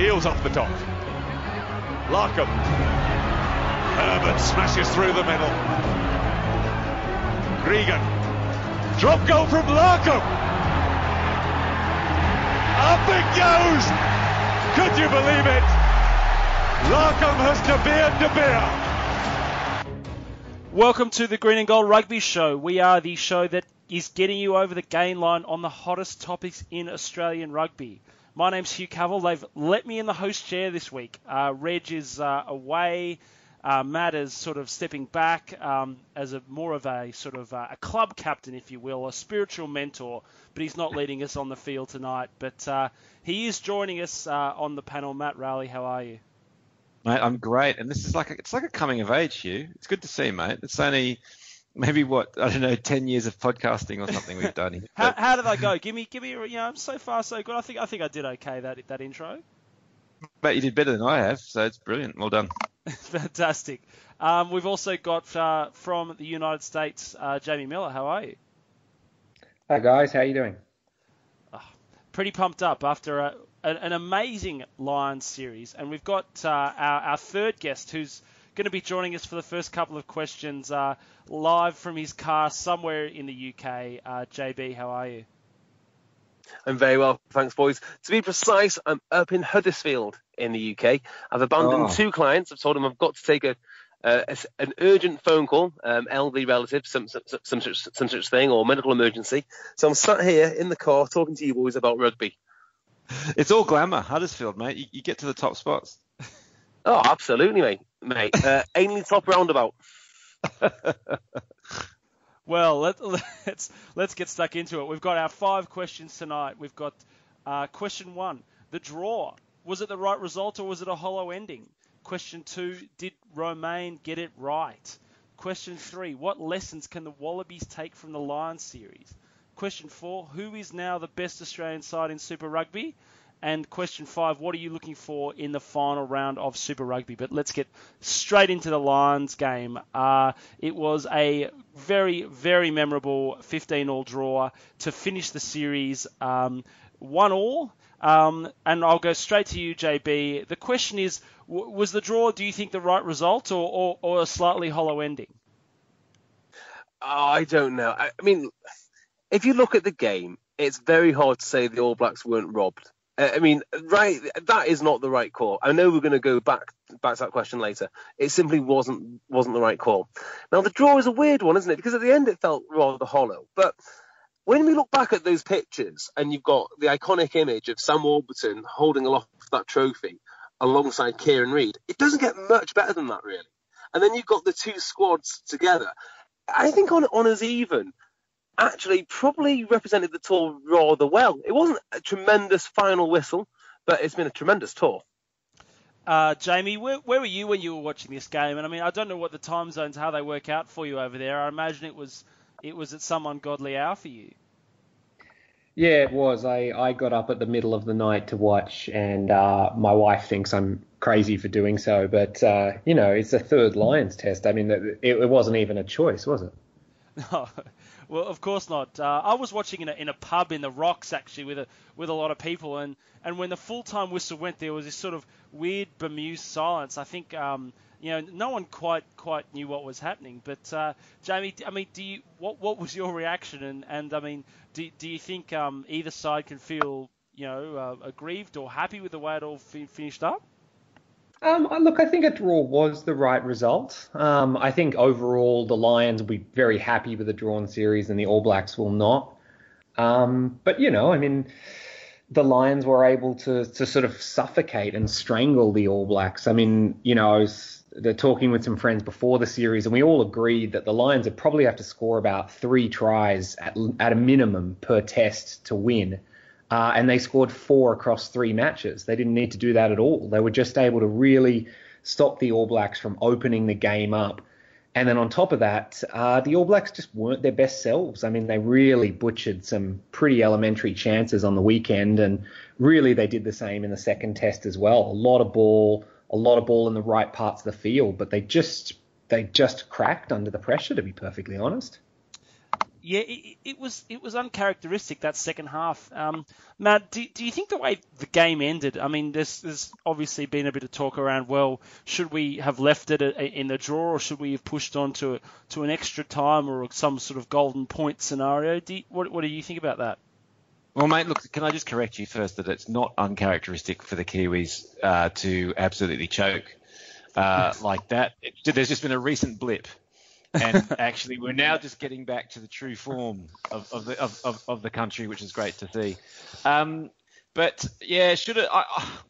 Heels off the top. Larkham. Herbert smashes through the middle. Gregan. Drop goal from Larkham. Up it goes. Could you believe it? Larkham has De Beer De Beer. Welcome to the Green and Gold Rugby Show. We are the show that is getting you over the gain line on the hottest topics in Australian rugby. My name's Hugh Cavill. They've let me in the host chair this week. Uh, Reg is uh, away. Uh, Matt is sort of stepping back um, as a more of a sort of uh, a club captain, if you will, a spiritual mentor. But he's not leading us on the field tonight. But uh, he is joining us uh, on the panel. Matt Rowley, how are you? Mate, I'm great, and this is like a, it's like a coming of age, Hugh. It's good to see, you, mate. It's only maybe what I don't know, ten years of podcasting or something we've done here. how, how did I go? Give me, give me. You know, I'm so far so good. I think I think I did okay that that intro. But you did better than I have, so it's brilliant. Well done. Fantastic. Um, we've also got uh, from the United States, uh, Jamie Miller. How are you? Hi guys, how are you doing? Oh, pretty pumped up after a, an, an, amazing Lions series, and we've got uh, our, our third guest who's going to be joining us for the first couple of questions uh, live from his car somewhere in the UK. Uh, JB, how are you? I'm very well, thanks, boys. To be precise, I'm up in Huddersfield in the UK. I've abandoned oh. two clients. I've told them I've got to take a, uh, a an urgent phone call, um, elderly relative, some, some, some, such, some such thing, or medical emergency. So I'm sat here in the car talking to you boys about rugby. It's all glamour, Huddersfield, mate. You, you get to the top spots. Oh, absolutely, mate. Mate, uh, Ainley top roundabout. well, let, us let's, let's get stuck into it. We've got our five questions tonight. We've got uh, question one: the draw. Was it the right result or was it a hollow ending? Question two: Did Romain get it right? Question three: What lessons can the Wallabies take from the Lions series? Question four: Who is now the best Australian side in Super Rugby? And question five, what are you looking for in the final round of Super Rugby? But let's get straight into the Lions game. Uh, it was a very, very memorable 15 all draw to finish the series um, one all. Um, and I'll go straight to you, JB. The question is, w- was the draw, do you think, the right result or, or, or a slightly hollow ending? I don't know. I, I mean, if you look at the game, it's very hard to say the All Blacks weren't robbed Uh, I mean, right, that is not the right call. I know we're going to go back back to that question later. It simply wasn't wasn't the right call. Now the draw is a weird one, isn't it? Because at the end it felt rather hollow. But when we look back at those pictures and you've got the iconic image of Sam Warburton holding aloft that trophy alongside Kieran Read, it doesn't get much better than that really. And then you've got the two squads together. I think on on as even actually probably represented the tour rather well. It wasn't a tremendous final whistle, but it's been a tremendous tour. Uh, Jamie, where, where, were you when you were watching this game? And I mean, I don't know what the time zones, how they work out for you over there. I imagine it was it was at some ungodly hour for you. Yeah, it was. I, I got up at the middle of the night to watch, and uh, my wife thinks I'm crazy for doing so. But, uh, you know, it's a third Lions test. I mean, it, it wasn't even a choice, was it? No, well, of course not. Uh, I was watching in a, in a pub in the Rocks actually with a with a lot of people, and, and when the full time whistle went, there was this sort of weird bemused silence. I think um, you know no one quite quite knew what was happening. But uh, Jamie, I mean, do you what what was your reaction? And, and I mean, do, do you think um, either side can feel you know uh, aggrieved or happy with the way it all fi- finished up? Um, look, I think a draw was the right result. Um, I think overall the Lions will be very happy with the drawn series and the All Blacks will not. Um, but you know, I mean, the Lions were able to to sort of suffocate and strangle the All Blacks. I mean, you know, I was talking with some friends before the series, and we all agreed that the Lions would probably have to score about three tries at, at a minimum per test to win. Uh, and they scored four across three matches. They didn't need to do that at all. They were just able to really stop the All Blacks from opening the game up. And then on top of that, uh, the All Blacks just weren't their best selves. I mean, they really butchered some pretty elementary chances on the weekend, and really they did the same in the second test as well. A lot of ball, a lot of ball in the right parts of the field, but they just they just cracked under the pressure. To be perfectly honest. Yeah, it, it, was it was uncharacteristic that second half. Um, Matt, do, do you think the way the game ended? I mean, there's, there's obviously been a bit of talk around. Well, should we have left it in the draw, or should we have pushed on to to an extra time or some sort of golden point scenario? Do you, what what do you think about that? Well, mate, look, can I just correct you first that it's not uncharacteristic for the Kiwis uh, to absolutely choke uh, like that. It, there's just been a recent blip and actually we're now just getting back to the true form of, of the of, of, of, the country, which is great to see. Um, but yeah, should it? I,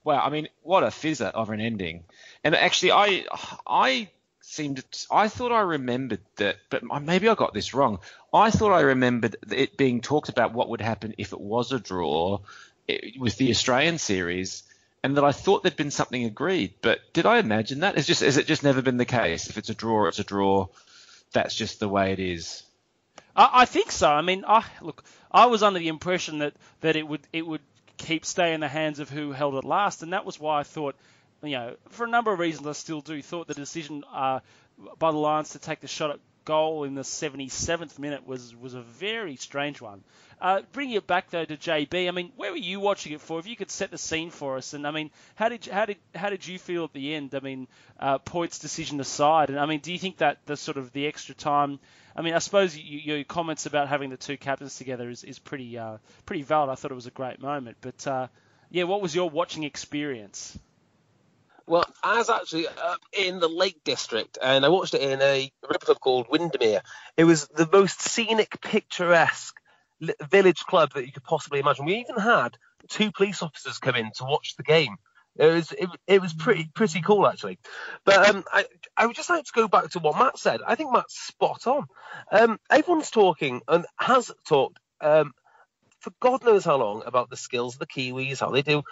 well, I mean, what a fizzer of an ending. And actually, I I seemed I thought I remembered that, but maybe I got this wrong. I thought I remembered it being talked about what would happen if it was a draw with the Australian series and that I thought there'd been something agreed. But did I imagine that? Is just is it just never been the case? If it's a draw, it's a draw that's just the way it is. I, I think so. I mean, I look, I was under the impression that, that it would it would keep stay in the hands of who held it last, and that was why I thought, you know, for a number of reasons, I still do thought the decision uh, by the Lions to take the shot at goal in the 77th minute was was a very strange one. Uh, bringing it back though to JB, I mean, where were you watching it for? If you could set the scene for us, and I mean, how did how did how did you feel at the end? I mean, uh, decision aside, and I mean, do you think that the sort of the extra time? I mean, I suppose you, your comments about having the two captains together is, is pretty uh, pretty valid. I thought it was a great moment, but uh, yeah, what was your watching experience? Well, I was actually up in the Lake District, and I watched it in a river club called Windermere. It was the most scenic, picturesque village club that you could possibly imagine. We even had two police officers come in to watch the game. It was it, it was pretty pretty cool actually. But um, I I would just like to go back to what Matt said. I think Matt's spot on. Um, everyone's talking and has talked um, for God knows how long about the skills of the Kiwis, how they do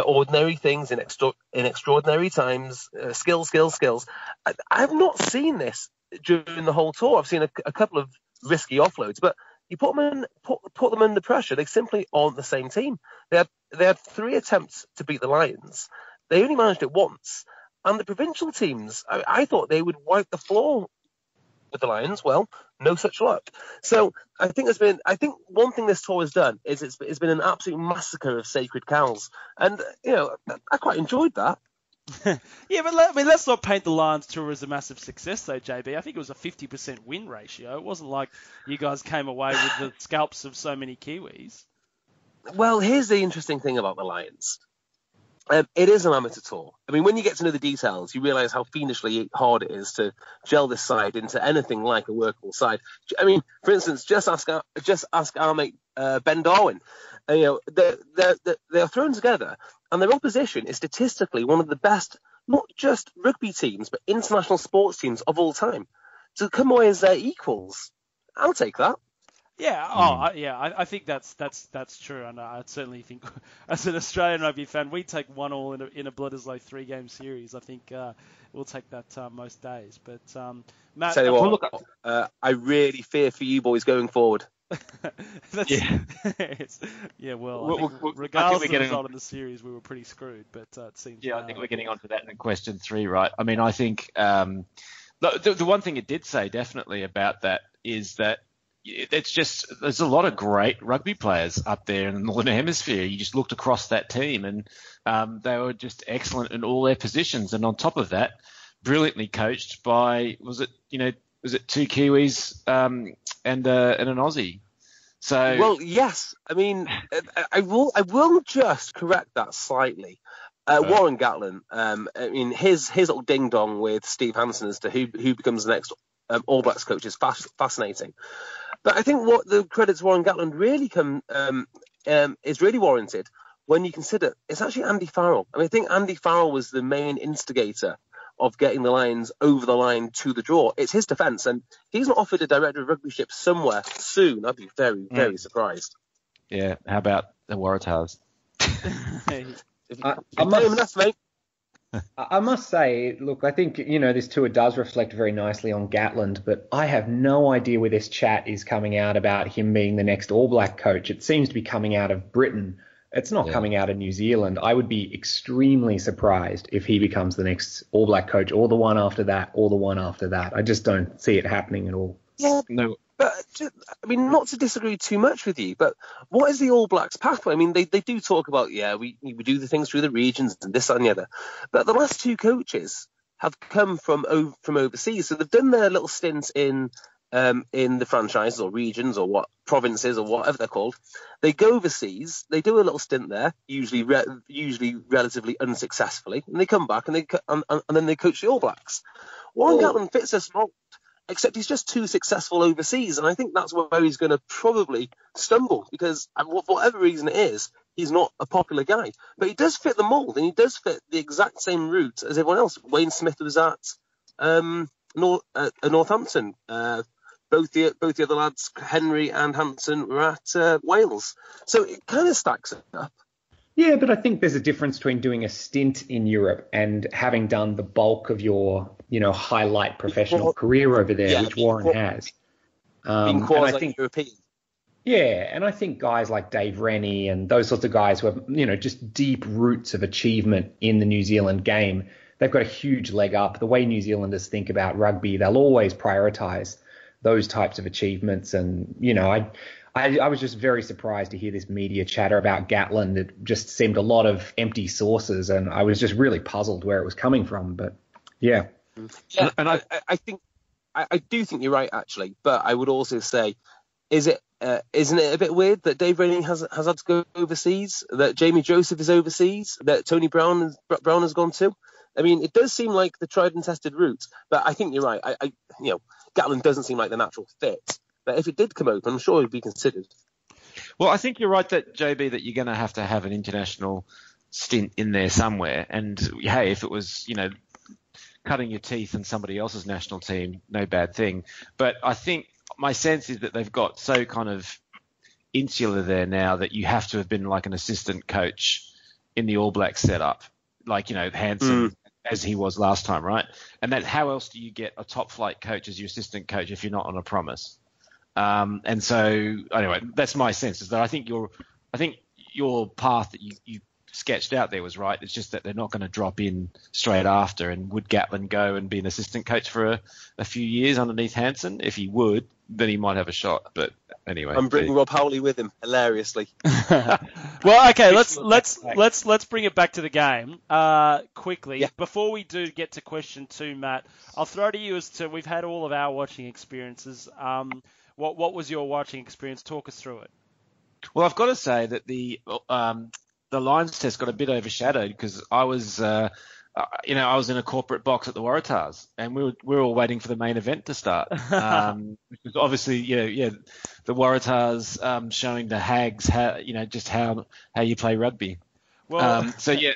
ordinary things in extra, in extraordinary times, uh, skills, skills, skills. I, have not seen this during the whole tour. I've seen a, a couple of risky offloads, but you put them in, put, put them under pressure. They simply aren't the same team. They had they had three attempts to beat the Lions. They only managed it once. And the provincial teams, I, I thought they would wipe the floor with the Lions. Well, no such luck. So I think there's been, I think one thing this tour has done is it's, it's been an absolute massacre of sacred cows, and you know I quite enjoyed that. yeah, but let, I mean, let's not paint the Lions tour as a massive success, though, JB. I think it was a 50% win ratio. It wasn't like you guys came away with the scalps of so many Kiwis. Well, here's the interesting thing about the Lions. Um, it is an amateur tour. I mean, when you get to know the details, you realise how fiendishly hard it is to gel this side into anything like a workable side. I mean, for instance, just ask our, just ask our mate uh, Ben Darwin. Uh, you know, they're, they're, they're thrown together and their opposition is statistically one of the best, not just rugby teams, but international sports teams of all time. To come away as their equals, I'll take that. Yeah, oh, I, yeah, I, I, think that's that's that's true, and I certainly think, as an Australian rugby fan, we take one all in a, in a Bledisloe three game series. I think uh, we'll take that uh, most days. But um, Matt, Tell you what, look, uh, I really fear for you boys going forward. yeah. yeah, well, we're, we're, regardless of the result on... in the series, we were pretty screwed. But uh, it seems. Yeah, I think we're getting onto that in question three, right? I mean, I think um, the, the one thing it did say definitely about that is that it's just there's a lot of great rugby players up there in the northern hemisphere. You just looked across that team, and um, they were just excellent in all their positions. And on top of that, brilliantly coached by was it you know was it two Kiwis um, and uh, and an Aussie. So well, yes. I mean, I will I will just correct that slightly. Uh, Warren Gatland, um, I mean, his his little ding dong with Steve Hansen as to who who becomes the next um, All Blacks coach is fascinating. But I think what the credits Warren Gatland really come um, um, is really warranted when you consider it's actually Andy Farrell. I mean, I think Andy Farrell was the main instigator of getting the Lions over the line to the draw. It's his defence, and he's not offered a director of rugby ship somewhere soon. I'd be very, very mm. surprised. Yeah, how about the Waratahs? I, I must, enough, mate. I must say, look, I think you know this tour does reflect very nicely on Gatland, but I have no idea where this chat is coming out about him being the next All Black coach. It seems to be coming out of Britain. It's not yeah. coming out of New Zealand. I would be extremely surprised if he becomes the next All Black coach, or the one after that, or the one after that. I just don't see it happening at all. Yeah. No, But I mean, not to disagree too much with you, but what is the All Blacks pathway? I mean, they, they do talk about yeah, we we do the things through the regions and this and the other, but the last two coaches have come from from overseas, so they've done their little stints in um, in the franchises or regions or what provinces or whatever they're called. They go overseas, they do a little stint there, usually re- usually relatively unsuccessfully, and they come back and they and, and then they coach the All Blacks. Warren oh. Gatland fits this mold, except he's just too successful overseas, and I think that's where he's going to probably stumble because for whatever reason it is, he's not a popular guy, but he does fit the mold and he does fit the exact same route as everyone else. Wayne Smith was at um, North, uh, Northampton. Uh, both the both the other lads, Henry and Hansen, were at uh, Wales. So it kind of stacks up. Yeah, but I think there's a difference between doing a stint in Europe and having done the bulk of your, you know, highlight professional career over there, yeah, which Warren has. Um, and I think European. Yeah, and I think guys like Dave Rennie and those sorts of guys who have, you know, just deep roots of achievement in the New Zealand game, they've got a huge leg up. The way New Zealanders think about rugby, they'll always prioritise those types of achievements. And you know, I, I, I was just very surprised to hear this media chatter about Gatland. It just seemed a lot of empty sources, and I was just really puzzled where it was coming from. But yeah, yeah, and I, I think I, I do think you're right actually, but I would also say, is it uh, isn't it a bit weird that Dave Rennie has has had to go overseas, that Jamie Joseph is overseas, that Tony Brown Brown has gone to? I mean, it does seem like the tried and tested route, but I think you're right. I, I you know, Gatland doesn't seem like the natural fit. But if it did come open, I'm sure it'd be considered. Well, I think you're right that JB that you're going to have to have an international stint in there somewhere. And hey, if it was you know cutting your teeth in somebody else's national team, no bad thing. But I think my sense is that they've got so kind of insular there now that you have to have been like an assistant coach in the All Blacks setup, like you know Hansen, mm as he was last time, right? And that how else do you get a top flight coach as your assistant coach if you're not on a promise? Um, and so anyway, that's my sense is that I think your I think your path that you, you sketched out there was right. It's just that they're not going to drop in straight after. And would Gatland go and be an assistant coach for a, a few years underneath Hansen? If he would, then he might have a shot. But anyway, I'm bringing Rob Howley with him, hilariously. well, okay, let's let's let's let's bring it back to the game uh, quickly. Yeah. Before we do get to question two, Matt, I'll throw to you as to we've had all of our watching experiences. Um, what what was your watching experience? Talk us through it. Well, I've got to say that the um, the Lions test got a bit overshadowed because I was, uh, uh, you know, I was in a corporate box at the Waratahs, and we were we were all waiting for the main event to start. Um, because obviously, yeah, yeah, the Waratahs um, showing the Hags how, you know, just how how you play rugby. Well, um, so yeah,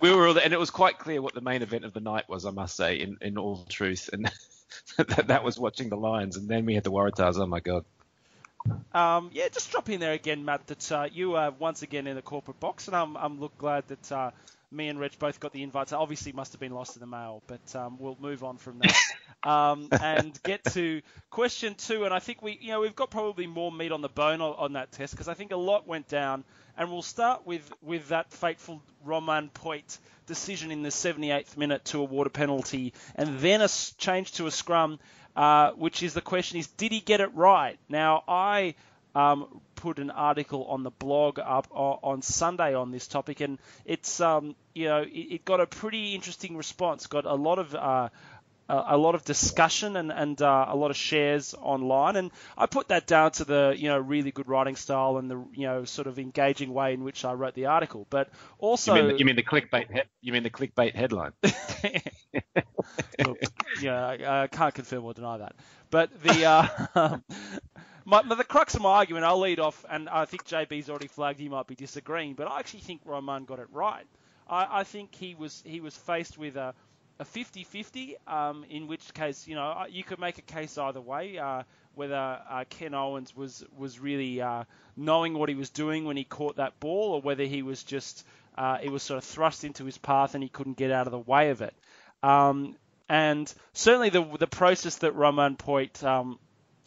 we were, all, and it was quite clear what the main event of the night was. I must say, in in all truth, and that, that was watching the Lions, and then we had the Waratahs. Oh my god. Um, yeah, just drop in there again, Matt. That uh, you are once again in the corporate box, and I'm I'm look glad that uh, me and Reg both got the invites. Obviously, must have been lost in the mail, but um, we'll move on from that um, and get to question two. And I think we, you know, we've got probably more meat on the bone on, on that test because I think a lot went down. And we'll start with with that fateful Romain Poite decision in the 78th minute to award a penalty, and then a change to a scrum uh, which is the question is, did he get it right? Now, I um, put an article on the blog up on Sunday on this topic, and it's um, you know it, it, got a pretty interesting response. Got a lot of uh, a lot of discussion and, and uh, a lot of shares online, and I put that down to the you know really good writing style and the you know sort of engaging way in which I wrote the article. But also, you mean the, you mean the clickbait? He- you mean the clickbait headline? Look, yeah, I, I, can't confirm or deny that. But the uh, my, the crux of my argument, I'll lead off, and I think JB's already flagged he might be disagreeing, but I actually think Romain got it right. I, I think he was he was faced with a a 50-50, um, in which case, you know, you could make a case either way, uh, whether uh, Ken Owens was was really uh, knowing what he was doing when he caught that ball, or whether he was just uh, it was sort of thrust into his path and he couldn't get out of the way of it. Um, and certainly the the process that Romain Poite um,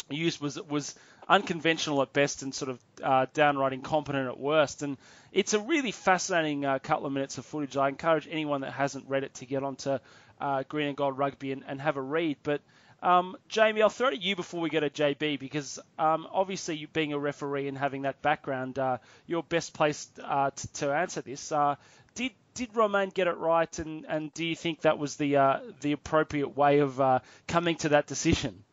used was was unconventional at best and sort of uh, downright incompetent at worst. And it's a really fascinating uh, couple of minutes of footage. I encourage anyone that hasn't read it to get onto uh, Green and Gold Rugby and, and have a read. But Um, Jamie, I'll throw it to you before we go to JB because um, obviously, you being a referee and having that background, uh, you're best placed uh, to, to, answer this. Uh, did did Romain get it right, and, and do you think that was the uh, the appropriate way of uh, coming to that decision?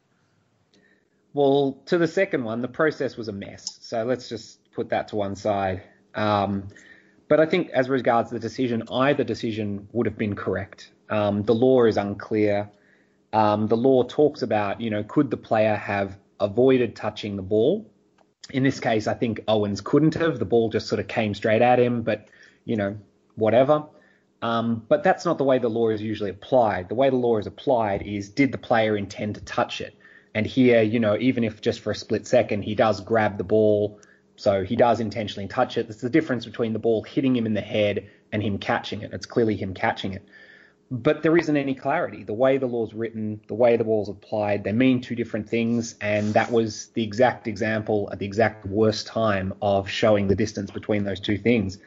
Well, to the second one, the process was a mess. So let's just put that to one side. Um, but I think, as regards the decision, either decision would have been correct. Um, the law is unclear. Um, the law talks about, you know, could the player have avoided touching the ball? In this case, I think Owens couldn't have. The ball just sort of came straight at him, but, you know, whatever. Um, but that's not the way the law is usually applied. The way the law is applied is did the player intend to touch it? And here, you know, even if just for a split second he does grab the ball, so he does intentionally touch it. There's the difference between the ball hitting him in the head and him catching it. It's clearly him catching it but there isn't any clarity. The way the law's written, the way the law's applied, they mean two different things, and that was the exact example at the exact worst time of showing the distance between those two things.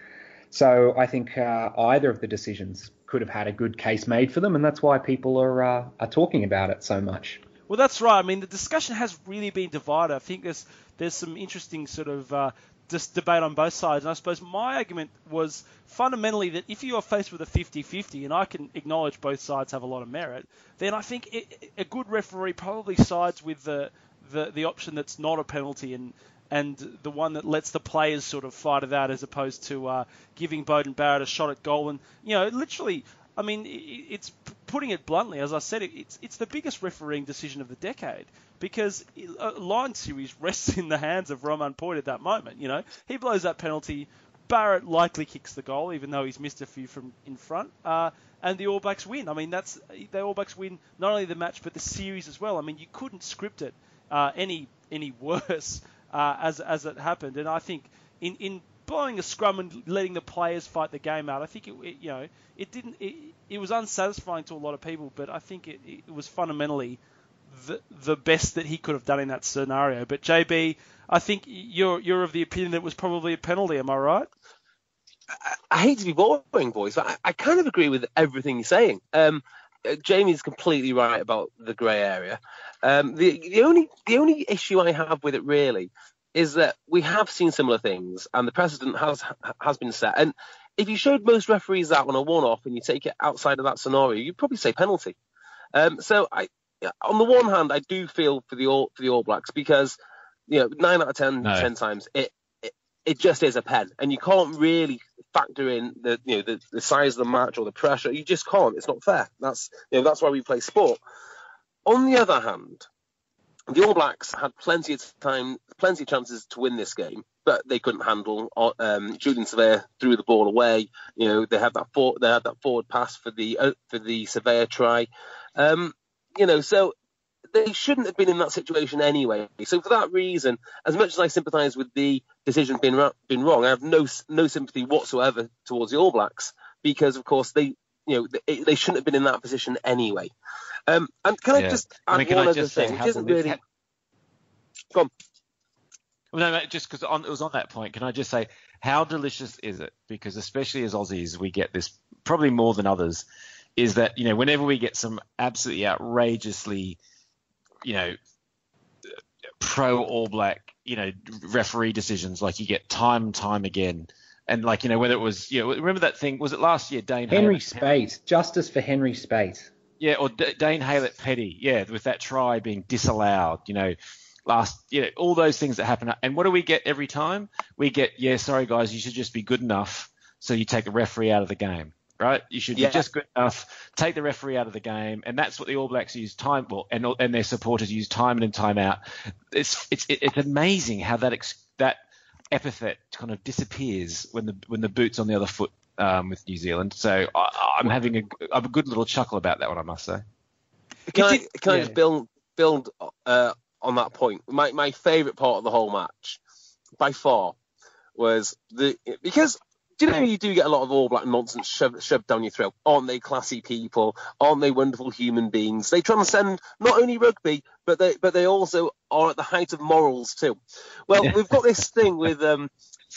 So I think uh, either of the decisions could have had a good case made for them, and that's why people are uh, are talking about it so much. Well, that's right. I mean, the discussion has really been divided. I think there's there's some interesting sort of uh, just debate on both sides. And I suppose my argument was fundamentally that if you are faced with a 50-50, and I can acknowledge both sides have a lot of merit, then I think it, a good referee probably sides with the, the the option that's not a penalty and and the one that lets the players sort of fight it out as opposed to uh, giving Beauden Barrett a shot at goal. And you know, literally, I mean, it's putting it bluntly, as I said, it's it's the biggest refereeing decision of the decade because a line series rests in the hands of Romain Poite at that moment. You know, he blows that penalty. Barrett likely kicks the goal, even though he's missed a few from in front. Uh, and the All Blacks win. I mean, that's the All Blacks win not only the match but the series as well. I mean, you couldn't script it uh, any any worse uh, as as it happened. And I think in in blowing a scrum and letting the players fight the game out, I think it, it you know it didn't it, it was unsatisfying to a lot of people, but I think it, it was fundamentally the, the best that he could have done in that scenario. But JB, I think you're you're of the opinion that it was probably a penalty. Am I right? I, I hate to be boring, boys, but I, I, kind of agree with everything you're saying. Um, Jamie's completely right about the grey area. Um, the the only the only issue I have with it really is that we have seen similar things, and the precedent has has been set. And if you showed most referees that on a one-off and you take it outside of that scenario, you'd probably say penalty. Um, so I, on the one hand, I do feel for the All for the All Blacks because you know nine out of ten, no. 10 times it, it, it just is a pen, and you can't really factor in the you know the, the size of the match or the pressure. You just can't. It's not fair. That's you know that's why we play sport. On the other hand, the All Blacks had plenty of time, plenty of chances to win this game, but they couldn't handle. Uh, um, Julian Savea threw the ball away. You know they had that for, they had that forward pass for the uh, for the Savea try. Um, you know, so they shouldn't have been in that situation anyway. So for that reason, as much as I sympathise with the decision being been wrong, I have no no sympathy whatsoever towards the All Blacks because, of course, they you know they, they shouldn't have been in that position anyway. Um, and can yeah. I just add I mean, one other thing? It isn't really. Go on. Well, no, just because it was on that point, can I just say how delicious is it? Because especially as Aussies, we get this probably more than others is that you know whenever we get some absolutely outrageously, you know, pro All Black, you know, referee decisions like you get time and time again. And like you know whether it was you know remember that thing was it last year Dane Henry Speight justice for Henry Speight yeah or D- Dane Haylett-Petty yeah with that try being disallowed you know last you know all those things that happen and what do we get every time we get yeah sorry guys you should just be good enough so you take a referee out of the game right? You should yeah. be just good enough, take the referee out of the game, and that's what the All Blacks use time well, and and their supporters use time in and time out. It's it's it's amazing how that ex, that epithet kind of disappears when the when the boot's on the other foot um, with New Zealand. So I, am having a I have a good little chuckle about that one, I must say. Can I can I just build build uh, on that point? My my favourite part of the whole match, by far, was the because do you know you do get a lot of all black nonsense shoved, shoved down your throat? Aren't they classy people? Aren't they wonderful human beings? They transcend not only rugby, but they but they also are at the height of morals too. Well, we've got this thing with um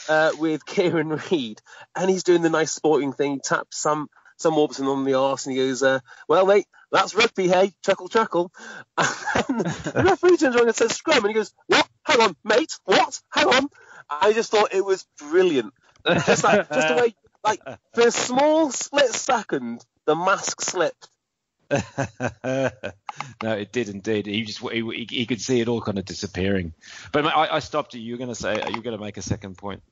uh, with Kieran Read, and he's doing the nice sporting thing. He taps Sam Sam Warburton on the arse and he goes, uh, "Well, mate, that's rugby, hey, chuckle, chuckle." And the referee turns around and says, "Scrum," and he goes, "What? Hang on, mate. What? Hang on." I just thought it was brilliant. Just like, just the way, like, for a small split second, the mask slipped. no, it did indeed. He just he, he could see it all kind of disappearing. But I, I stopped you. You were going to say you were going to make a second point.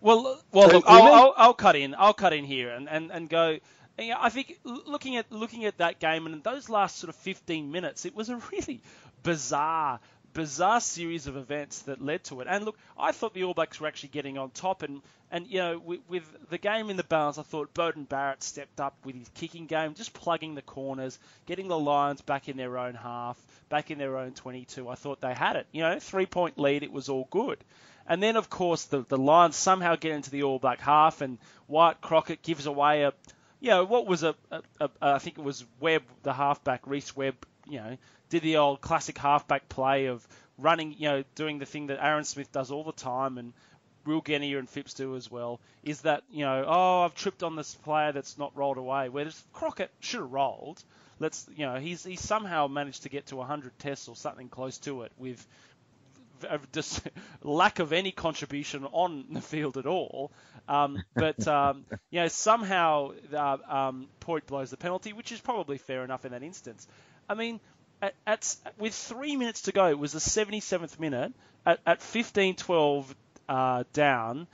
Well, well, look, I'll, I'll, I'll, cut in. I'll cut in here and, and, and go. You know, I think looking at looking at that game and those last sort of 15 minutes, it was a really bizarre bizarre series of events that led to it. And look, I thought the All Blacks were actually getting on top, and and you know with, with the game in the balance, I thought Beauden Barrett stepped up with his kicking game, just plugging the corners, getting the Lions back in their own half, back in their own 22. I thought they had it. You know, three point lead, it was all good. And then, of course, the, the Lions somehow get into the All Black half, and Wyatt Crockett gives away a, you know, what was a, a, a I think it was Webb, the halfback, Rhys Webb, you know, did the old classic halfback play of running, you know, doing the thing that Aaron Smith does all the time and Will Genia and Phipps do as well, is that, you know, oh, I've tripped on this player that's not rolled away. Whereas Crockett should have rolled. Let's, you know, he's, he's somehow managed to get to 100 tests or something close to it with just lack of any contribution on the field at all. Um, but um, you know, somehow uh, um, Poite blows the penalty, which is probably fair enough in that instance. I mean, at, at, with three minutes to go, it was the 77th minute. At, at 15-12 uh, down,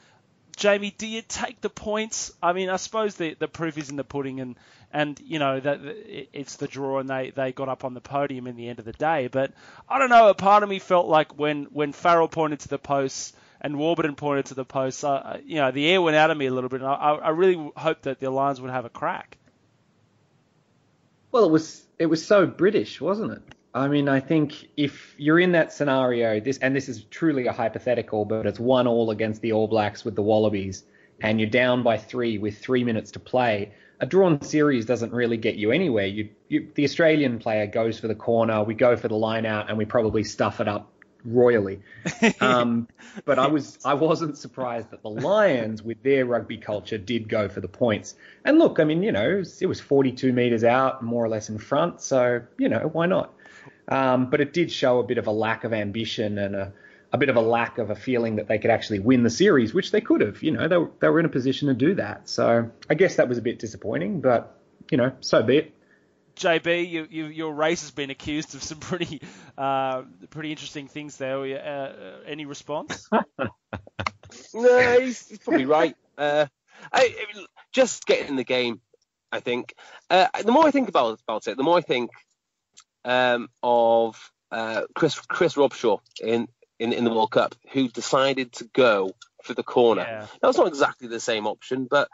Jamie, do you take the points? I mean, I suppose the the proof is in the pudding, and and you know that it's the draw, and they they got up on the podium in the end of the day. But I don't know. A part of me felt like when when Farrell pointed to the posts and Warburton pointed to the posts, uh, you know, the air went out of me a little bit. And I, I really hoped that the Lions would have a crack. Well, it was it was so British, wasn't it? I mean, I think if you're in that scenario, this and this is truly a hypothetical, but it's one all against the All Blacks with the Wallabies, and you're down by three with three minutes to play. A drawn series doesn't really get you anywhere. You, you, the Australian player goes for the corner, we go for the line out, and we probably stuff it up royally. Um, but I was I wasn't surprised that the Lions, with their rugby culture, did go for the points. And look, I mean, you know, it was, it was 42 meters out, more or less in front, so you know, why not? Um, but it did show a bit of a lack of ambition and a, a bit of a lack of a feeling that they could actually win the series, which they could have. You know, they, they were in a position to do that. So I guess that was a bit disappointing, but you know, so be it. JB, you, you, your race has been accused of some pretty uh, pretty interesting things there. Uh, uh any response? no, he's, he's, probably right. Uh, I, just getting in the game, I think. Uh, the more I think about about it, the more I think um, of uh, Chris Chris Robshaw in, in in the World Cup, who decided to go for the corner. Yeah. That was not exactly the same option, but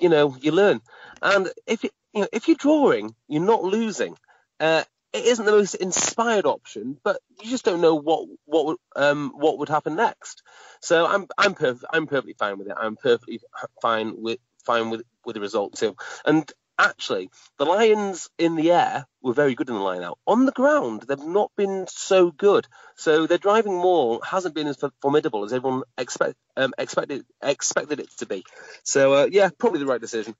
you know you learn. And if you, you know if you're drawing, you're not losing. Uh, it isn't the most inspired option, but you just don't know what what um what would happen next. So I'm I'm perf- I'm perfectly fine with it. I'm perfectly fine with fine with with the result too. And actually, the Lions in the air were very good in the line out. On the ground, they've not been so good. So their driving maul hasn't been as formidable as everyone expect, um, expected expected it to be. So uh, yeah, probably the right decision.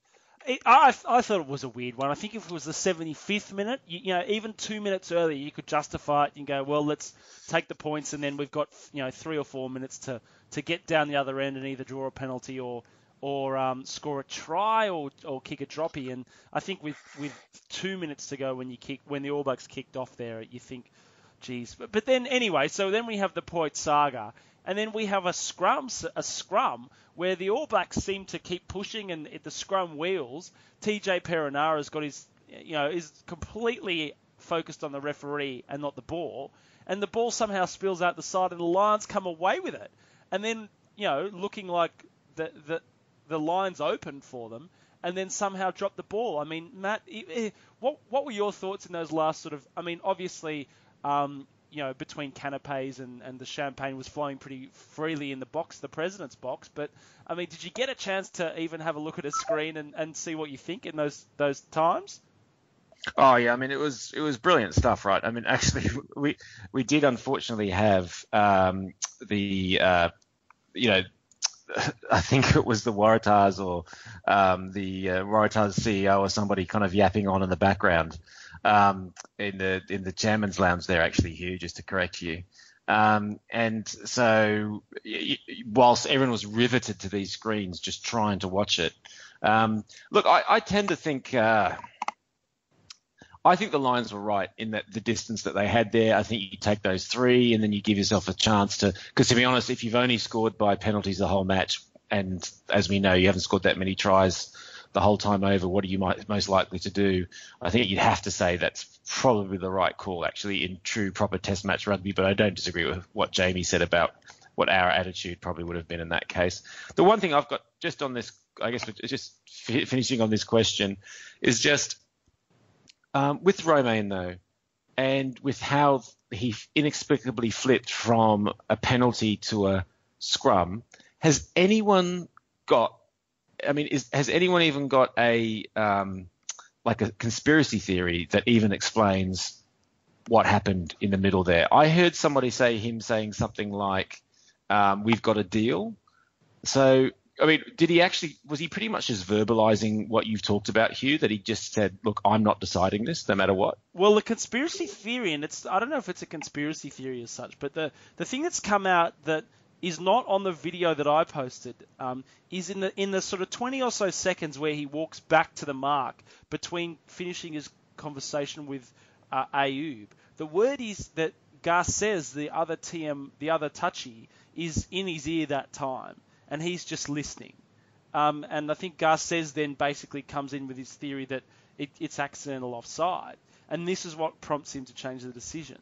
I, I thought it was a weird one. I think if it was the 75th minute, you, you, know, even two minutes earlier, you could justify it and go, well, let's take the points, and then we've got you know three or four minutes to to get down the other end and either draw a penalty or or um, score a try or, or kick a droppy. And I think with, with two minutes to go when you kick when the All Blacks kicked off there, you think, geez. But, but then anyway, so then we have the Poite saga, and then we have a scrum a scrum where the All Blacks seem to keep pushing and at the scrum wheels. TJ Perenara's got his you know is completely focused on the referee and not the ball, and the ball somehow spills out the side, and the Lions come away with it, and then you know looking like the the the lines open for them and then somehow drop the ball. I mean, Matt, what what were your thoughts in those last sort of? I mean, obviously, um, you know, between canapes and, and the champagne was flowing pretty freely in the box, the president's box. But I mean, did you get a chance to even have a look at a screen and, and see what you think in those those times? Oh yeah, I mean it was it was brilliant stuff, right? I mean actually we we did unfortunately have um, the uh, you know I think it was the Waratahs or um, the uh, Waratahs CEO or somebody kind of yapping on in the background um, in the in the chairman's lounge there, actually, Hugh, just to correct you. Um, and so, whilst everyone was riveted to these screens, just trying to watch it, um, look, I, I, tend to think. Uh, I think the Lions were right in that the distance that they had there. I think you take those three and then you give yourself a chance to. Because to be honest, if you've only scored by penalties the whole match, and as we know, you haven't scored that many tries the whole time over, what are you most likely to do? I think you'd have to say that's probably the right call, actually, in true proper Test match rugby. But I don't disagree with what Jamie said about what our attitude probably would have been in that case. The one thing I've got just on this, I guess, just finishing on this question, is just um, with Romain though, and with how he inexplicably flipped from a penalty to a scrum, has anyone got? I mean, is, has anyone even got a um, like a conspiracy theory that even explains what happened in the middle there? I heard somebody say him saying something like, um, "We've got a deal." So I mean, did he actually? Was he pretty much just verbalizing what you've talked about, Hugh? That he just said, "Look, I'm not deciding this, no matter what." Well, the conspiracy theory, and it's I don't know if it's a conspiracy theory as such, but the the thing that's come out that is not on the video that I posted um, is in the in the sort of 20 or so seconds where he walks back to the mark between finishing his conversation with uh, Ayoub. The word is that Garcès, the other TM, the other touchy, is in his ear that time and he's just listening. Um, and I think Garcès then basically comes in with his theory that it, it's accidental offside, and this is what prompts him to change the decision.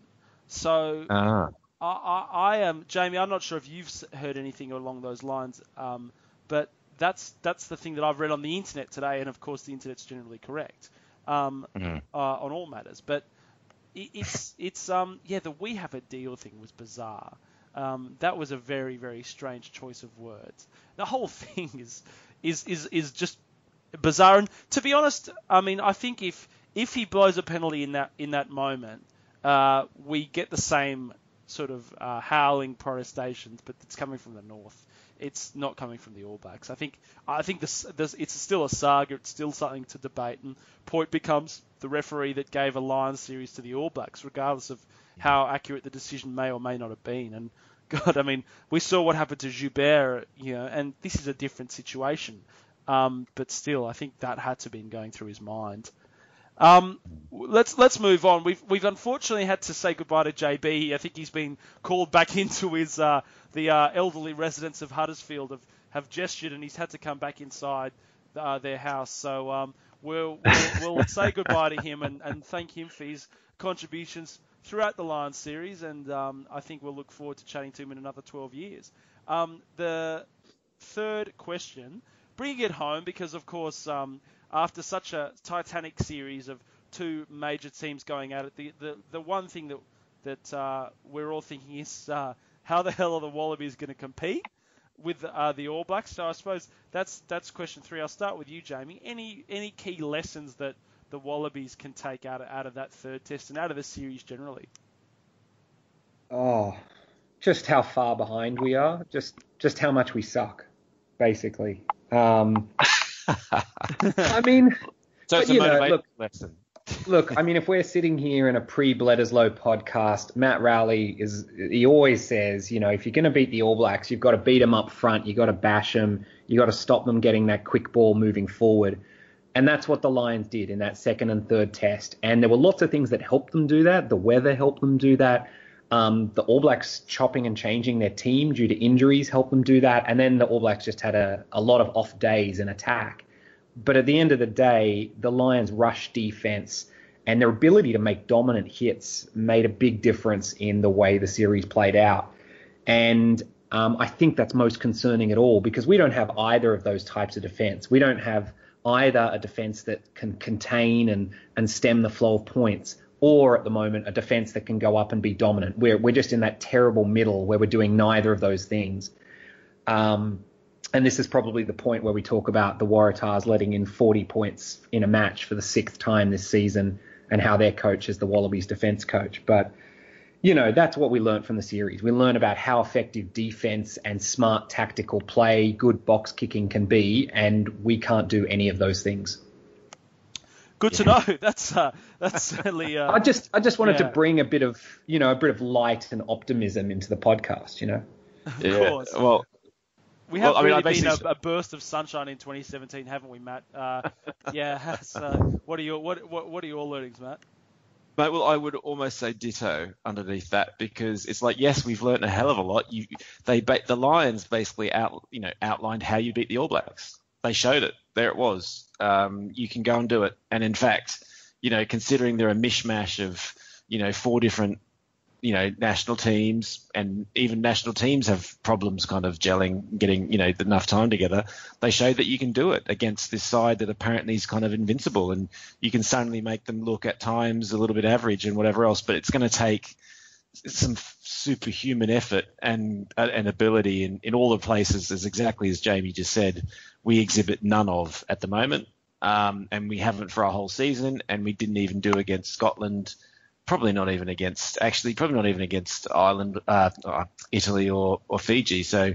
So ah. I, I, I, am Jamie. I'm not sure if you've heard anything along those lines, um, but that's that's the thing that I've read on the internet today, and of course the internet's generally correct um, mm-hmm. uh, on all matters. But it, it's it's um yeah the we have a deal thing was bizarre. Um, that was a very, very strange choice of words. The whole thing is, is, is, is just bizarre. And to be honest, I mean, I think if if he blows a penalty in that in that moment, uh, we get the same sort of uh, howling protestations, but it's coming from the north. It's not coming from the All Blacks. I think I think this, this it's still a saga. It's still something to debate, and Poite becomes the referee that gave a Lions series to the All Blacks, regardless of how accurate the decision may or may not have been. And God, I mean, we saw what happened to Joubert, you know, and this is a different situation. Um, but still, I think that had to have been going through his mind. Um, let's let's move on. We've we've unfortunately had to say goodbye to JB. I think he's been called back into his uh, the uh, elderly residents of Huddersfield have, have gestured, and he's had to come back inside uh, their house. So um, we'll, we'll, we'll say goodbye to him and, and thank him for his contributions throughout the Lions series, and um, I think we'll look forward to chatting to him in another 12 years. Um, the third question, bringing it home, because of course, um, after such a titanic series of two major teams going at it, the, the, the one thing that that uh, we're all thinking is uh, how the hell are the Wallabies going to compete with uh, the All Blacks? So I suppose that's that's question three. I'll start with you, Jamie. Any any key lessons that the Wallabies can take out of, out of that third test and out of the series generally? Oh, just how far behind we are. Just just how much we suck, basically. Um, I mean, so it's but, a look, lesson. look, I mean, if we're sitting here in a pre-Bledisloe podcast, Matt Rowley is he always says, you know, if you're going to beat the All Blacks, you've got to beat them up front, you've got to bash them, you've got to stop them getting that quick ball moving forward. And that's what the Lions did in that second and third test. And there were lots of things that helped them do that. The weather helped them do that. Um, the All Blacks chopping and changing their team due to injuries helped them do that. And then the All Blacks just had a, a lot of off days in attack. But at the end of the day, the Lions' rush defense and their ability to make dominant hits made a big difference in the way the series played out. And um, I think that's most concerning at all because we don't have either of those types of defense. We don't have either a defence that can contain and, and stem the flow of points, or at the moment a defence that can go up and be dominant. We're we're just in that terrible middle where we're doing neither of those things. Um, and this is probably the point where we talk about the Waratahs letting in 40 points in a match for the sixth time this season, and how their coach is the Wallabies defence coach. But you know, that's what we learned from the series. We learn about how effective defense and smart tactical play, good box kicking can be, and we can't do any of those things. Good to know. That's uh, that's certainly. Uh, I just I just wanted yeah. to bring a bit of you know a bit of light and optimism into the podcast. You know. of Yeah. course. Well, We have Well, I mean, I really been a, a burst of sunshine in 2017, haven't we, Matt? Uh, yeah. it has, uh, what are your what, what what are your learnings, Matt? Mate, well, I would almost say ditto underneath that because it's like, yes, we've learned a hell of a lot. You, they, ba- the Lions basically out, you know, outlined how you beat the All Blacks. They showed it. There it was. Um, you can go and do it. And in fact, you know, considering they're a mishmash of, you know, four different, you know, national teams, and even national teams have problems kind of gelling, getting, you know, enough time together. They showed that you can do it against this side that apparently is kind of invincible, and you can suddenly make them look at times a little bit average and whatever else. But it's going to take some superhuman effort and uh, and ability in, in all the places, as exactly as Jamie just said, we exhibit none of at the moment, um, and we haven't for a whole season, and we didn't even do against Scotland. Probably not even against, actually, probably not even against Ireland, uh, uh, Italy, or, or Fiji. So,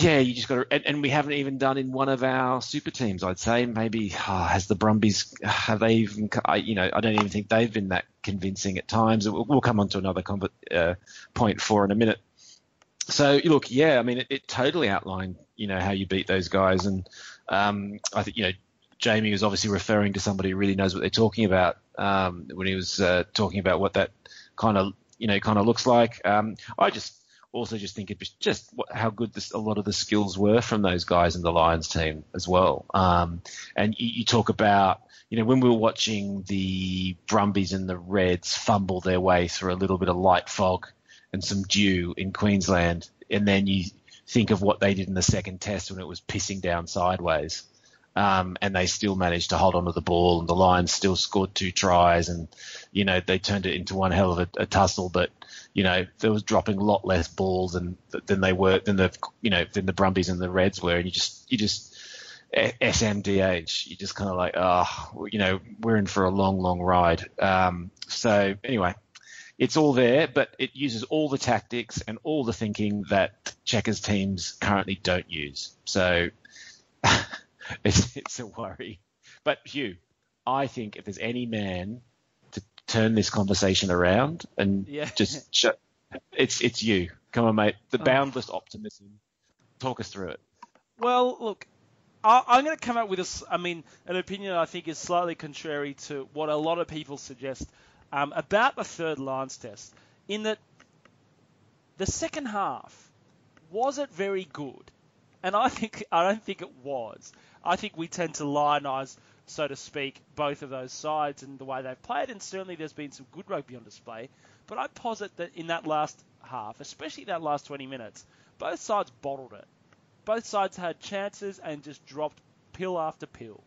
yeah, you just got to, and, and we haven't even done in one of our super teams. I'd say maybe oh, has the Brumbies have they even? I, you know, I don't even think they've been that convincing at times. We'll, we'll come on to another com- uh, point for in a minute. So look, yeah, I mean, it, it totally outlined, you know, how you beat those guys, and um, I think you know, Jamie was obviously referring to somebody who really knows what they're talking about um, when he was uh, talking about what that kind of, you know, kind of looks like. Um, I just also just think was just how good this, a lot of the skills were from those guys in the Lions team as well. Um, and you, you talk about, you know, when we were watching the Brumbies and the Reds fumble their way through a little bit of light fog and some dew in Queensland, and then you think of what they did in the second test when it was pissing down sideways. Um, and they still managed to hold onto the ball, and the Lions still scored two tries, and you know they turned it into one hell of a, a tussle. But you know there was dropping a lot less balls than than they were than the you know than the Brumbies and the Reds were, and you just you just SMDH, you just kind of like oh you know we're in for a long long ride. Um, so anyway, it's all there, but it uses all the tactics and all the thinking that Checkers teams currently don't use. So it's, it's a worry. But Hugh, I think if there's any man to turn this conversation around and Yeah. just sh- it's it's you. Come on, mate. The boundless optimism. Talk us through it. Well, look, I, I'm going to come up with a I mean, an opinion I think is slightly contrary to what a lot of people suggest um, about the third Lions test, in that the second half was it very good, and I think I don't think it was. I think we tend to lionise, so to speak, both of those sides and the way they've played, and certainly there's been some good rugby on display. But I posit that in that last half, especially that last 20 minutes, both sides bottled it both sides had chances and just dropped pill after pill.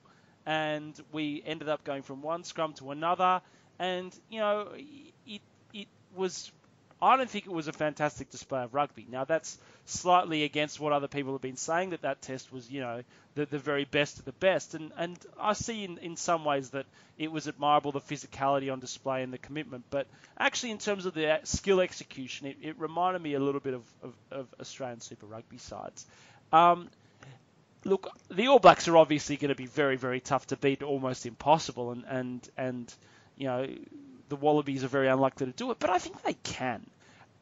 And we ended up going from one scrum to another. And, you know, it, it was. I don't think it was a fantastic display of rugby. Now, that's slightly against what other people have been saying, that that test was, you know, the, the very best of the best. And, and I see in, in some ways that it was admirable, the physicality on display and the commitment. But actually, in terms of the skill execution, it, it reminded me a little bit of, of, of Australian Super Rugby sides. Um, look, the All Blacks are obviously going to be very, very tough to beat, almost impossible, and and and you know the Wallabies are very unlikely to do it. But I think they can,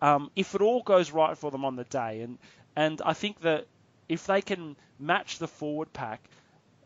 um, if it all goes right for them on the day, and and I think that if they can match the forward pack.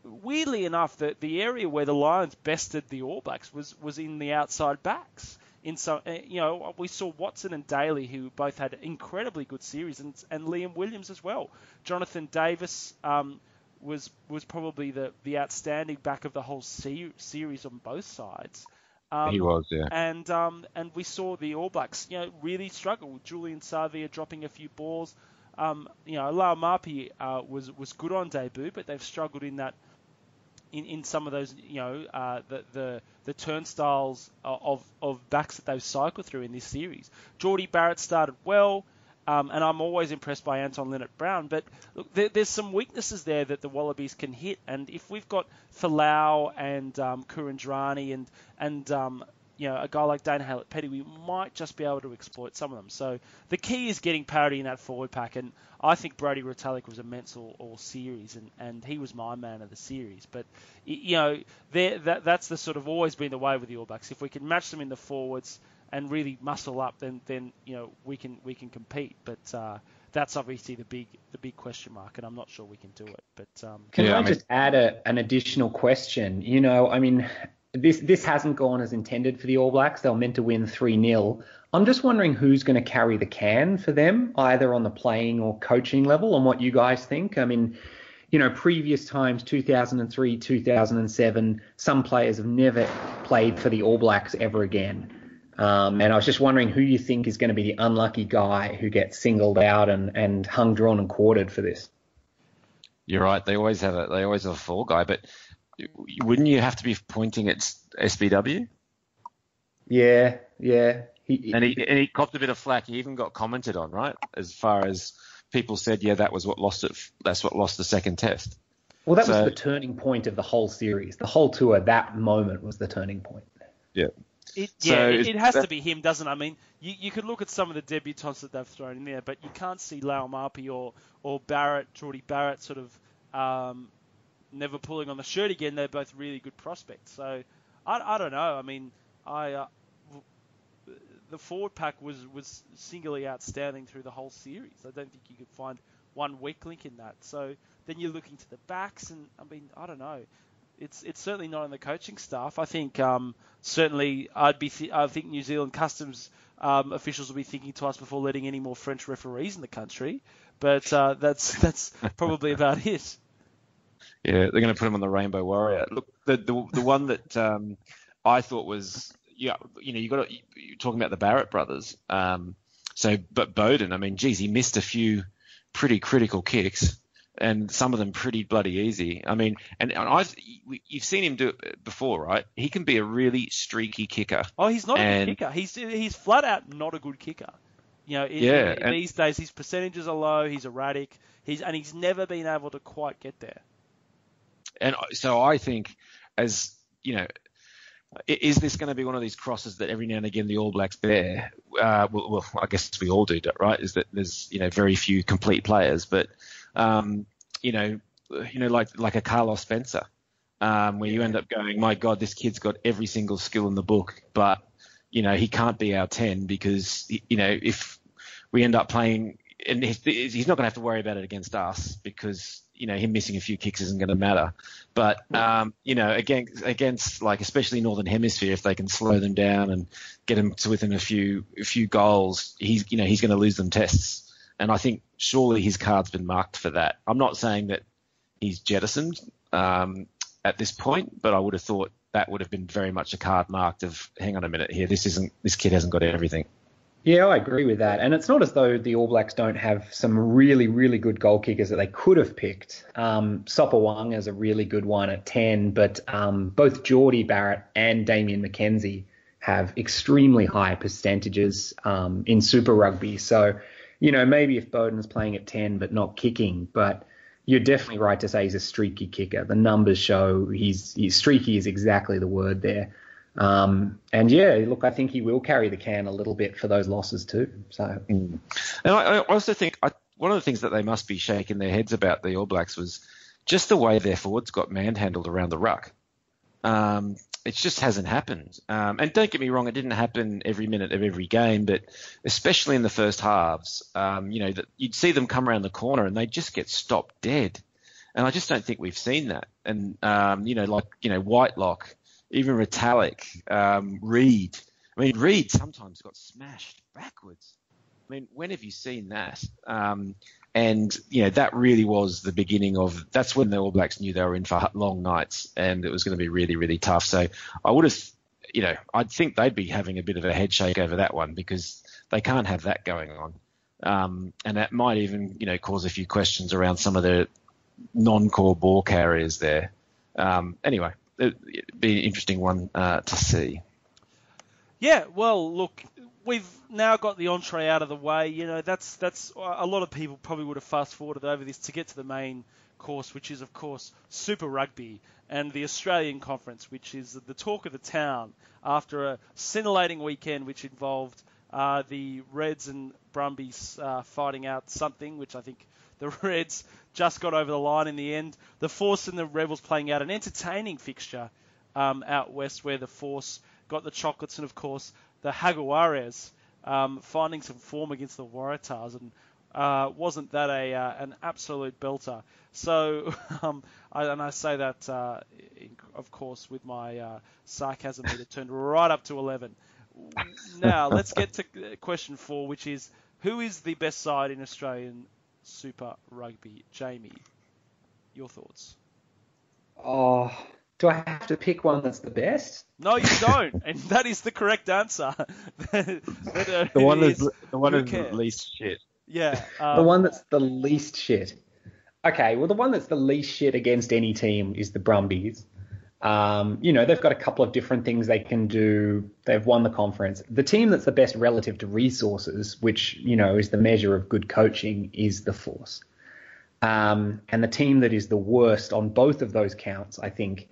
Weirdly enough, the, the area where the Lions bested the All Blacks was, was in the outside backs in some, uh, you know, we saw Watson and Daly, who both had incredibly good series, and, and Liam Williams as well. Jonathan Davies um, was was probably the, the outstanding back of the whole se- series on both sides. Um, he was, yeah. and um, and we saw the All Blacks, you know, really struggle with Julian Savea dropping a few balls. Um, you know, Laumape uh, was was good on debut, but they've struggled in that in, in some of those, you know, uh, the, the the turnstiles of of backs that they've cycled through in this series. Jordie Barrett started well, um, and I'm always impressed by Anton Lienert-Brown. But look, there, there's some weaknesses there that the Wallabies can hit, and if we've got Folau and um, Kuridrani and and um, you know, a guy like Dane Haylett-Petty, we might just be able to exploit some of them. So the key is getting parity in that forward pack, and I think Brodie Retallick was immense all, all series, and, and he was my man of the series. But you know, that that's the sort of always been the way with the All Blacks. If we can match them in the forwards and really muscle up, then then you know we can we can compete. But uh, that's obviously the big the big question mark, and I'm not sure we can do it. But um, can yeah, I, I mean, just add a, an additional question? You know, I mean, this this hasn't gone as intended for the All Blacks. They were meant to win three 0 I'm just wondering who's going to carry the can for them, either on the playing or coaching level, and what you guys think. I mean, you know, previous times, 2003, 2007, some players have never played for the All Blacks ever again. Um, and I was just wondering who you think is going to be the unlucky guy who gets singled out and, and hung, drawn, and quartered for this. You're right. They always have a they always have a fall guy, but wouldn't you have to be pointing at SBW? Yeah, yeah. He, and he and he copped a bit of flack. He even got commented on, right? As far as people said, yeah, that was what lost it. That's what lost the second test. Well, that so, was the turning point of the whole series. The whole tour. That moment was the turning point. Yeah. It, yeah, so it, it, has that... to be him, doesn't it? I mean, you, you could look at some of the debutants that they've thrown in there, but you can't see Laumape or or Barrett, Jordie Barrett, sort of um, never pulling on the shirt again. They're both really good prospects. So I, I don't know. I mean, I uh, the forward pack was was singularly outstanding through the whole series. I don't think you could find one weak link in that. So then you're looking to the backs, and I mean, I don't know it's it's certainly not in the coaching staff. I think um, certainly I'd be th- I think New Zealand customs um, officials will be thinking twice before letting any more French referees in the country. But uh, that's that's probably about it. Yeah, they're going to put him on the Rainbow Warrior. Look, the the, the one that um, I thought was yeah, you know, you got to, you're talking about the Barrett brothers. Um, so, but Beauden, I mean, geez, he missed a few pretty critical kicks and some of them pretty bloody easy. I mean, and, and I've you've seen him do it before, right? He can be a really streaky kicker. Oh, he's not and, a good kicker. He's he's flat out not a good kicker. You know, in, yeah, in, in these days his percentages are low. He's erratic. He's and he's never been able to quite get there. And so I think, as you know, is this going to be one of these crosses that every now and again the All Blacks bear? Uh, well, well, I guess we all do, right? Is that there's you know very few complete players, but um, you know, you know, like like a Carlos Spencer, um, where you end up going, my God, this kid's got every single skill in the book, but you know, he can't be our ten because you know if we end up playing, and he's not going to have to worry about it against us because you know him missing a few kicks isn't going to matter. But um, you know, against against like especially Northern Hemisphere, if they can slow them down and get them to within a few a few goals, he's you know he's going to lose them tests. And I think surely his card's been marked for that. I'm not saying that he's jettisoned um, at this point, but I would have thought that would have been very much a card marked of, hang on a minute here, this isn't, this kid hasn't got everything. Yeah, I agree with that. And it's not as though the All Blacks don't have some really, really good goal kickers that they could have picked. Um, Sopoaga is a really good one at 10, but um, both Jordie Barrett and Damian McKenzie have extremely high percentages um, in Super Rugby. So you know, maybe if Beauden's playing at 10 but not kicking, but you're definitely right to say he's a streaky kicker. The numbers show he's, he's streaky is exactly the word there. Um, and yeah, look, I think he will carry the can a little bit for those losses too. So, and I, I also think I, one of the things that they must be shaking their heads about the All Blacks was just the way their forwards got manhandled around the ruck. Um, it just hasn't happened. Um, and don't get me wrong, it didn't happen every minute of every game, but especially in the first halves, um, you know, that you'd see them come around the corner and they just get stopped dead. And I just don't think we've seen that. And um, you know, like you know, Whitelock, even Retallick, um, Read. I mean, Read sometimes got smashed backwards. I mean, when have you seen that? Um, and you know that really was the beginning of that's when the All Blacks knew they were in for long nights and it was going to be really really tough. So I would have, you know, I'd think they'd be having a bit of a head shake over that one because they can't have that going on, um, and that might even you know cause a few questions around some of the non-core ball carriers there. Um, anyway, it'd be an interesting one uh, to see. Yeah, well, look, we've now got the entree out of the way. You know, that's that's a lot of people probably would have fast forwarded over this to get to the main course, which is of course Super Rugby, and the Australian Conference, which is the talk of the town after a scintillating weekend, which involved uh, the Reds and Brumbies uh, fighting out something, which I think the Reds just got over the line in the end. The Force and the Rebels playing out an entertaining fixture um, out west, where the Force got the chocolates, and of course the Jaguares um, finding some form against the Waratahs, and uh, wasn't that a uh, an absolute belter? So, um, I, and I say that, uh, in, of course, with my uh, sarcasm meter turned right up to 11. Now, let's get to question four, which is who is the best side in Australian Super Rugby? Jamie, your thoughts? Oh, do I have to pick one that's the best? No, you don't, and that is the correct answer. but, uh, the one is the one is the least shit. Yeah, um, the one that's the least shit. Okay, well, the one that's the least shit against any team is the Brumbies. Um, you know, they've got a couple of different things they can do. They've won the conference. The team that's the best relative to resources, which, you know, is the measure of good coaching, is the Force. Um, and the team that is the worst on both of those counts, I think,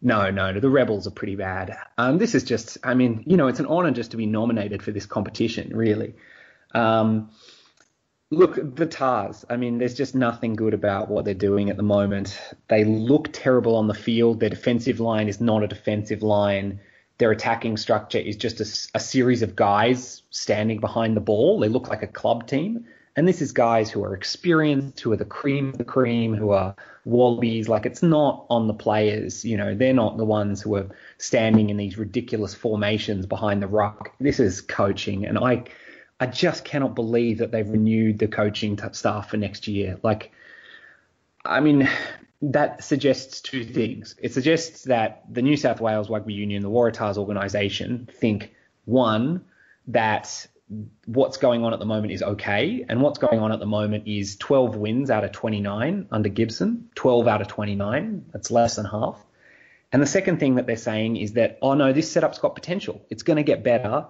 no, no, no. the Rebels are pretty bad. Um, this is just, I mean, you know, it's an honour just to be nominated for this competition, really. Um, Look, the Tahs. I mean, there's just nothing good about what they're doing at the moment. They look terrible on the field. Their defensive line is not a defensive line. Their attacking structure is just a, a series of guys standing behind the ball. They look like a club team. And this is guys who are experienced, who are the cream of the cream, who are wallabies. Like it's not on the players, you know, they're not the ones who are standing in these ridiculous formations behind the ruck. This is coaching. And I, I just cannot believe that they've renewed the coaching t- staff for next year. Like, I mean, that suggests two things. It suggests that the New South Wales Rugby Union, the Waratahs organisation, think one that what's going on at the moment is okay, and what's going on at the moment is 12 wins out of 29 under Gibson, 12 out of 29. That's less than half. And the second thing that they're saying is that, oh no, this setup's got potential. It's going to get better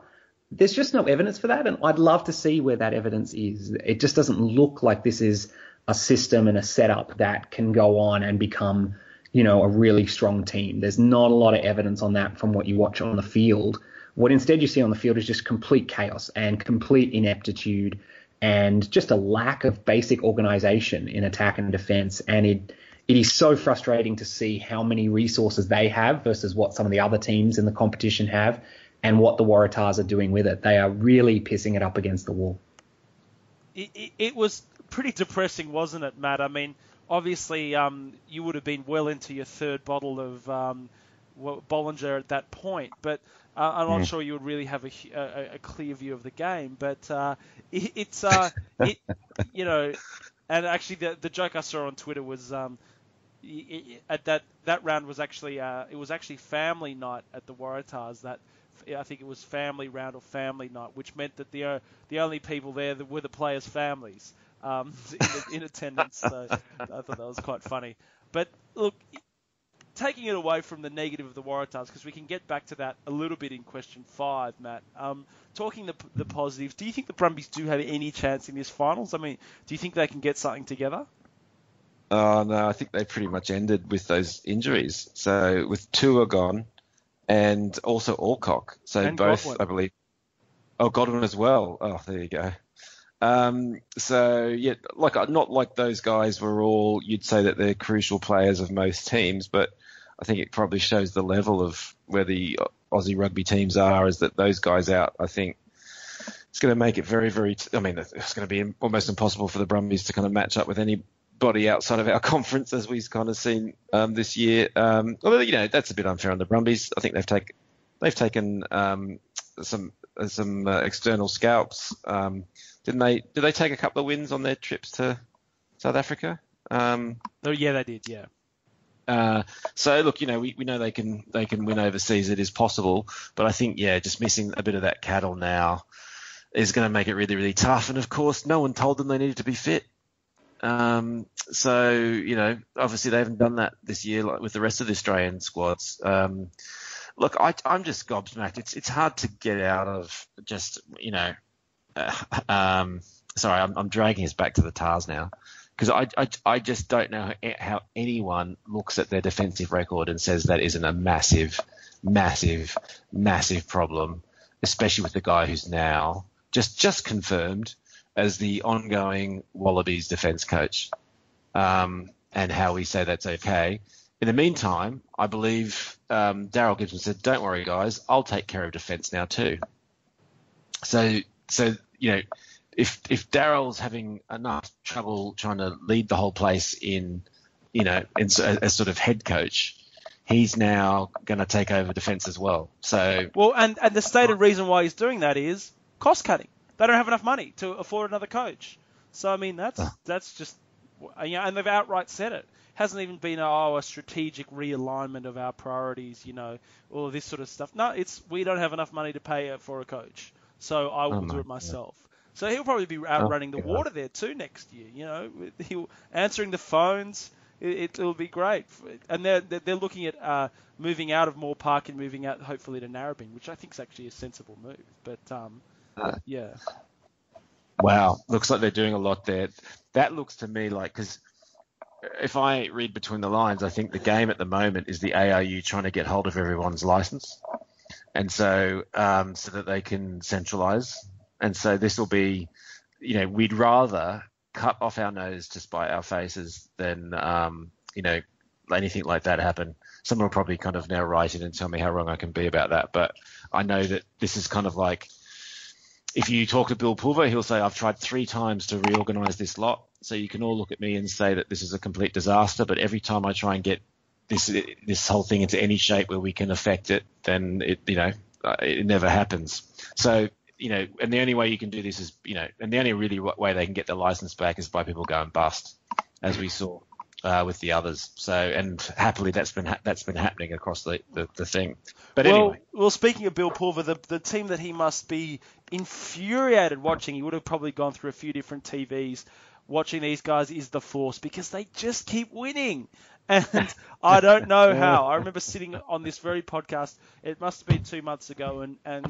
there's just no evidence for that, and I'd love to see where that evidence is. It just doesn't look like this is a system and a setup that can go on and become, you know, a really strong team. There's not a lot of evidence on that from what you watch on the field. What instead you see on the field is just complete chaos and complete ineptitude and just a lack of basic organization in attack and defense. And it it is so frustrating to see how many resources they have versus what some of the other teams in the competition have and what the Waratahs are doing with it. They are really pissing it up against the wall. It, it, it was pretty depressing, wasn't it, Matt? I mean, obviously, um, you would have been well into your third bottle of um, Bollinger at that point, but uh, I'm not mm. sure you would really have a, a, a, clear view of the game. But uh, it, it's, uh, it, you know, and actually the, the joke I saw on Twitter was um, at that that round was actually uh, it was actually family night at the Waratahs that I think it was family round or family night, which meant that the uh, the only people there were the players' families um, in, in, attendance. So I thought that was quite funny. But look, taking it away from the negative of the Waratahs, because we can get back to that a little bit in question five, Matt. Um, talking the, the positives, do you think the Brumbies do have any chance in this finals? I mean, do you think they can get something together? Oh no, I think they pretty much ended with those injuries. So with Tua gone, and also Alcock. So and both, Godwin. I believe. Oh, Godwin as well. Oh, there you go. Um, so yeah, like not like those guys were all. You'd say that they're crucial players of most teams, but I think it probably shows the level of where the Aussie rugby teams are. Is that those guys out? I think it's going to make it very, very. I mean, it's going to be almost impossible for the Brumbies to kind of match up with any body outside of our conference, as we've kind of seen um, this year. Um, although you know that's a bit unfair on the Brumbies. I think they've taken they've taken um, some some uh, external scalps. Um, didn't they? Did they take a couple of wins on their trips to South Africa? Um, oh yeah, they did. Yeah. Uh, so look, you know, we, we know they can they can win overseas. It is possible, but I think yeah, just missing a bit of that cattle now is going to make it really really tough. And of course, no one told them they needed to be fit. Um, so you know, obviously they haven't done that this year like with the rest of the Australian squads. Um, look, I, am just gobsmacked. It's it's hard to get out of just you know. Uh, um, sorry, I'm, I'm, dragging us back to the Tahs now. Because I, I, I just don't know how anyone looks at their defensive record and says that isn't a massive, massive, massive problem, especially with the guy who's now just just confirmed as the ongoing Wallabies defence coach, um, and how we say that's okay. In the meantime, I believe um, Daryl Gibson said, "Don't worry, guys, I'll take care of defence now too." So, so you know, if if Daryl's having enough trouble trying to lead the whole place in, you know, in, as, sort of head coach, he's now going to take over defence as well. So well, and and the stated reason why he's doing that is cost cutting. They don't have enough money to afford another coach. So I mean, that's uh. that's just you know, and they've outright said it. Hasn't even been oh a strategic realignment of our priorities, you know, all of this sort of stuff. No, it's we don't have enough money to pay for a coach, so I will oh do it myself. So he'll probably be out oh, running the water there too next year. You know, he'll answering the phones. It, will be great, and they're they're looking at uh, moving out of Moore Park and moving out hopefully to Narrabeen, which I think is actually a sensible move. But um, uh, yeah. Wow, looks like they're doing a lot there. That looks to me like because if I read between the lines, I think the game at the moment is the ARU trying to get hold of everyone's license, and so um, so that they can centralise and so this will be, you know, we'd rather cut off our nose to spite our faces than, um, you know, anything like that happen. Someone will probably kind of now write in and tell me how wrong I can be about that. But I know that this is kind of like, if you talk to Bill Pulver, he'll say, I've tried three times to reorganize this lot. So you can all look at me and say that this is a complete disaster. But every time I try and get this this whole thing into any shape where we can affect it, then it you know it never happens. So you know, and the only way you can do this is, you know, and the only really way they can get their license back is by people going bust, as we saw uh, with the others. So, and happily, that's been ha- that's been happening across the, the, the thing. But well, anyway, well, speaking of Bill Pulver, the the team that he must be infuriated watching, he would have probably gone through a few different TVs watching these guys is the force because they just keep winning. And I don't know how. I remember sitting on this very podcast. It must have been two months ago, and and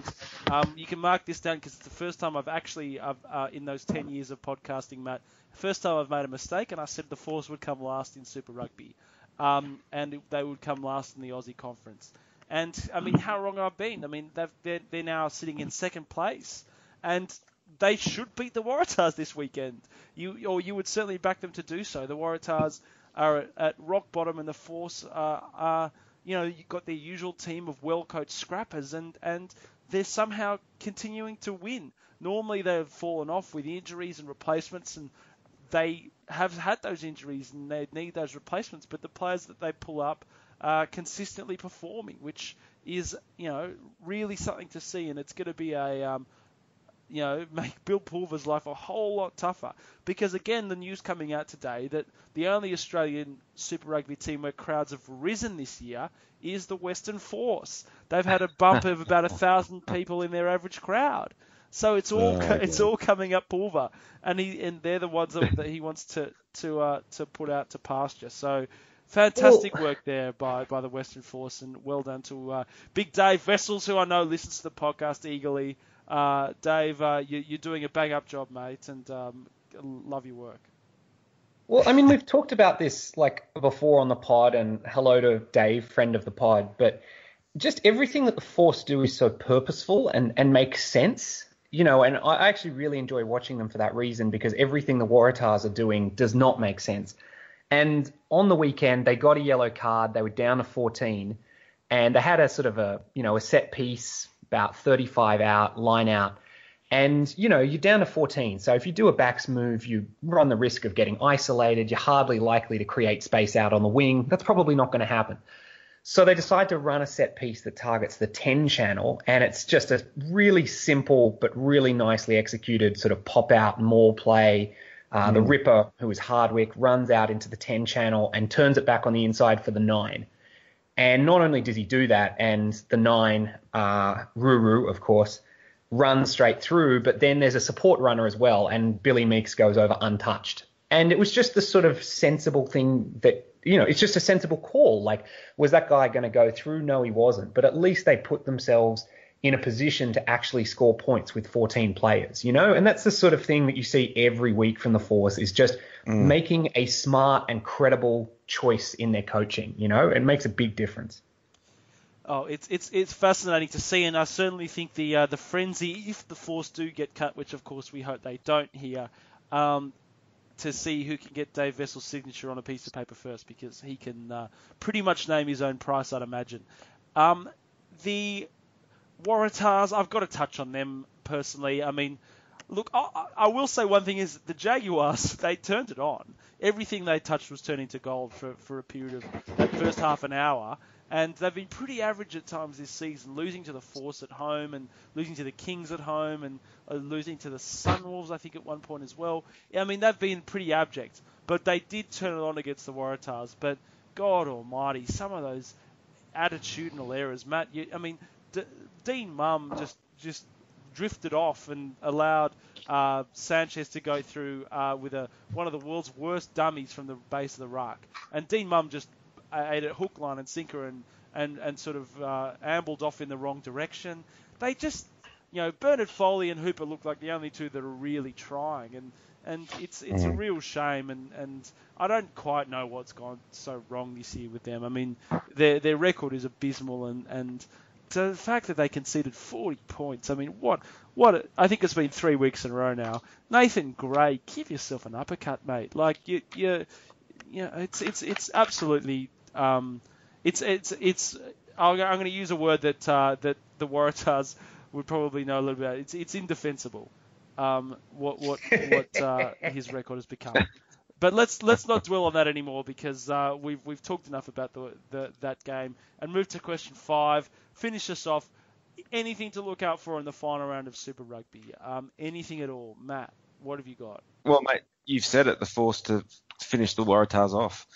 um, you can mark this down because it's the first time I've actually, I've, uh, in those ten years of podcasting, Matt, first time I've made a mistake, and I said the Force would come last in Super Rugby, um, and they would come last in the Aussie Conference. And I mean, how wrong I've been. I mean, they've, they're they're now sitting in second place, and they should beat the Waratahs this weekend. You or you would certainly back them to do so. The Waratahs are at, rock bottom, and the Force are, are you know you've got their usual team of well-coached scrappers, and and they're somehow continuing to win. Normally they've fallen off with injuries and replacements, and they have had those injuries and they need those replacements. But the players that they pull up are consistently performing, which is you know really something to see, and it's going to be a um, you know, make Bill Pulver's life a whole lot tougher. Because again, the news coming out today that the only Australian Super Rugby team where crowds have risen this year is the Western Force. They've had a bump of about a thousand people in their average crowd. So it's all oh, it's all coming up Pulver, and he and they're the ones that, that he wants to to uh, to put out to pasture. So fantastic work there by, by the Western Force, and well done to uh, Big Dave Wessels, who I know listens to the podcast eagerly. Uh, Dave, uh, you, are doing a bang up job, mate, and um, love your work. Well, I mean, we've talked about this like before on the pod, and hello to Dave, friend of the pod, but just everything that the Force do is so purposeful and, and makes sense. You know, and I actually really enjoy watching them for that reason because everything the Waratahs are doing does not make sense. And on the weekend, they got a yellow card. They were down to 14, and they had a sort of a you know a set piece about 35 out, line out. And, you know, you're down to 14. So if you do a backs move, you run the risk of getting isolated. You're hardly likely to create space out on the wing. That's probably not going to happen. So they decide to run a set piece that targets the 10 channel, and it's just a really simple but really nicely executed sort of pop out maul play. Uh, mm. The Ripper, who is Hardwick, runs out into the 10 channel and turns it back on the inside for the 9. And not only does he do that, and the nine, uh, Ruru, of course, runs straight through, but then there's a support runner as well, and Billy Meakes goes over untouched. And it was just the sort of sensible thing that, you know, it's just a sensible call. Like, was that guy going to go through? No, he wasn't. But at least they put themselves in a position to actually score points with 14 players, you know? And that's the sort of thing that you see every week from the Force is just mm. making a smart and credible choice in their coaching, you know? It makes a big difference. Oh, it's it's it's fascinating to see, and I certainly think the uh, the frenzy, if the Force do get cut, which of course we hope they don't here, um, to see who can get Dave Wessels' signature on a piece of paper first, because he can uh, pretty much name his own price, I'd imagine. Um, the Waratahs, I've got to touch on them personally. I mean, look, I, I, will say one thing is the Jaguars, they turned it on. Everything they touched was turning to gold for, for a period of that first half an hour. And they've been pretty average at times this season, losing to the Force at home and losing to the Kings at home and uh, losing to the Sunwolves, I think, at one point as well. I mean, they've been pretty abject. But they did turn it on against the Waratahs. But God almighty, some of those attitudinal errors, Matt. You, I mean, D- Dean Mumm just just drifted off and allowed uh, Sanchez to go through uh, with a one of the world's worst dummies from the base of the ruck, and Dean Mumm just ate it hook, line, and sinker, and and and sort of uh, ambled off in the wrong direction. They just, you know, Bernard Foley and Hooper look like the only two that are really trying, and and it's it's mm. a real shame, and and I don't quite know what's gone so wrong this year with them. I mean, their their record is abysmal, and and the fact that they conceded 40 points, I mean, what, what? I think it's been three weeks in a row now. Nathan Grey, give yourself an uppercut, mate. Like you, you, you know, it's it's it's absolutely, um, it's it's it's. I'm going to use a word that uh, that the Waratahs would probably know a little bit. About. It's it's indefensible. Um, what what what uh, his record has become. But let's let's not dwell on that anymore because uh, we've we've talked enough about the, the that game and move to question five finish us off. Anything to look out for in the final round of Super Rugby? Um, anything at all, Matt? What have you got? Well, mate, you've said it. The force to finish the Waratahs off.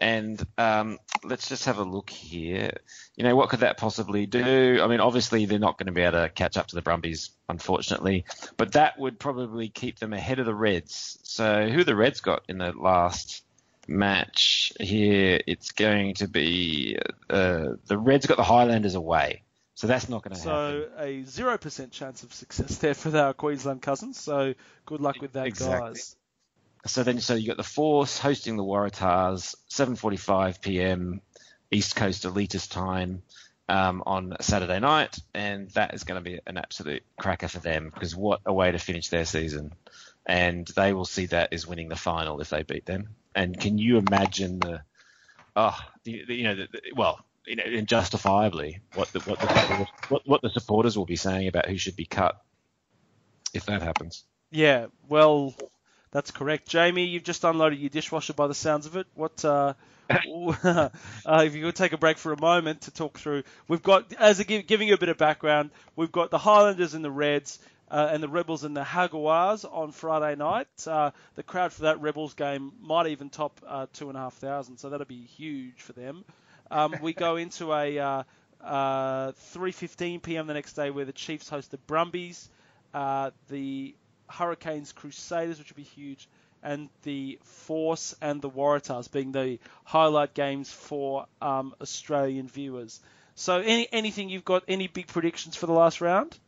And um, let's just have a look here. You know, what could that possibly do? I mean, obviously they're not going to be able to catch up to the Brumbies, unfortunately, but that would probably keep them ahead of the Reds. So who the Reds got in the last match here, it's going to be uh, the Reds got the Highlanders away. So that's not going to so happen. So a zero percent chance of success there for our Queensland cousins. So good luck with that, exactly. guys. So then, so you got the Force hosting the Waratahs, 7:45 p.m. East Coast elitist time um, on Saturday night, and that is going to be an absolute cracker for them because what a way to finish their season! And they will see that as winning the final if they beat them. And can you imagine the, oh, the, the, you know, the, well, you know, and justifiably what the, what the what, what the supporters will be saying about who should be cut if that happens. Yeah, well, that's correct. Jamie, you've just unloaded your dishwasher by the sounds of it. What? Uh, uh, if you could take a break for a moment to talk through, we've got as a, giving you a bit of background, we've got the Highlanders and the Reds uh, and the Rebels and the Jaguars on Friday night. Uh, the crowd for that Rebels game might even top uh, two and a half thousand, so that'll be huge for them. Um, we go into a 3:15 uh, p.m. the next day where the Chiefs host the Brumbies, uh, the Hurricanes Crusaders, which will be huge, and the Force and the Waratahs being the highlight games for um, Australian viewers. So, any anything you've got? Any big predictions for the last round?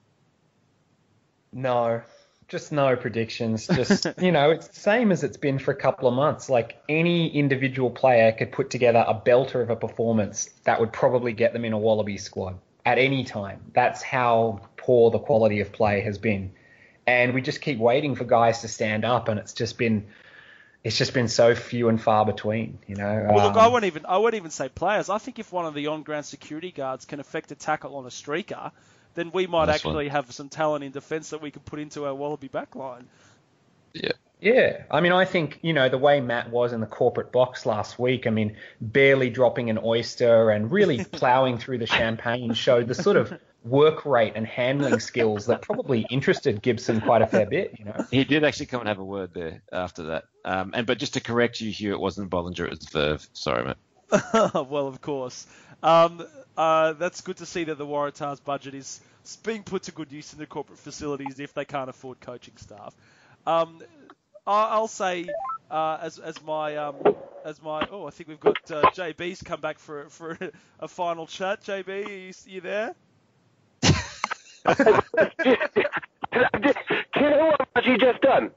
No, just no predictions. Just you know, it's the same as it's been for a couple of months. Like any individual player could put together a belter of a performance that would probably get them in a Wallaby squad at any time. That's how poor the quality of play has been, and we just keep waiting for guys to stand up, and it's just been. It's just been so few and far between, you know. Well, look, um, I won't even I won't even say players. I think if one of the on-ground security guards can affect a tackle on a streaker, then we might actually one. have some talent in defence that we could put into our Wallaby backline. Yeah. Yeah, I mean, I think you know the way Matt was in the corporate box last week. I mean, barely dropping an oyster and really ploughing through the champagne showed the sort of work rate and handling skills that probably interested Gibson quite a fair bit. You know, he did actually come and have a word there after that. Um, and but just to correct you, Hugh, it wasn't Bollinger, it was Verve. Sorry, mate. well, of course. Um, uh, that's good to see that the Waratahs budget is being put to good use in the corporate facilities if they can't afford coaching staff. Um, I'll say uh, as as my um, as my oh I think we've got uh, JB's come back for for a final chat. JB, are you, are you there? Do you know what I've actually just done?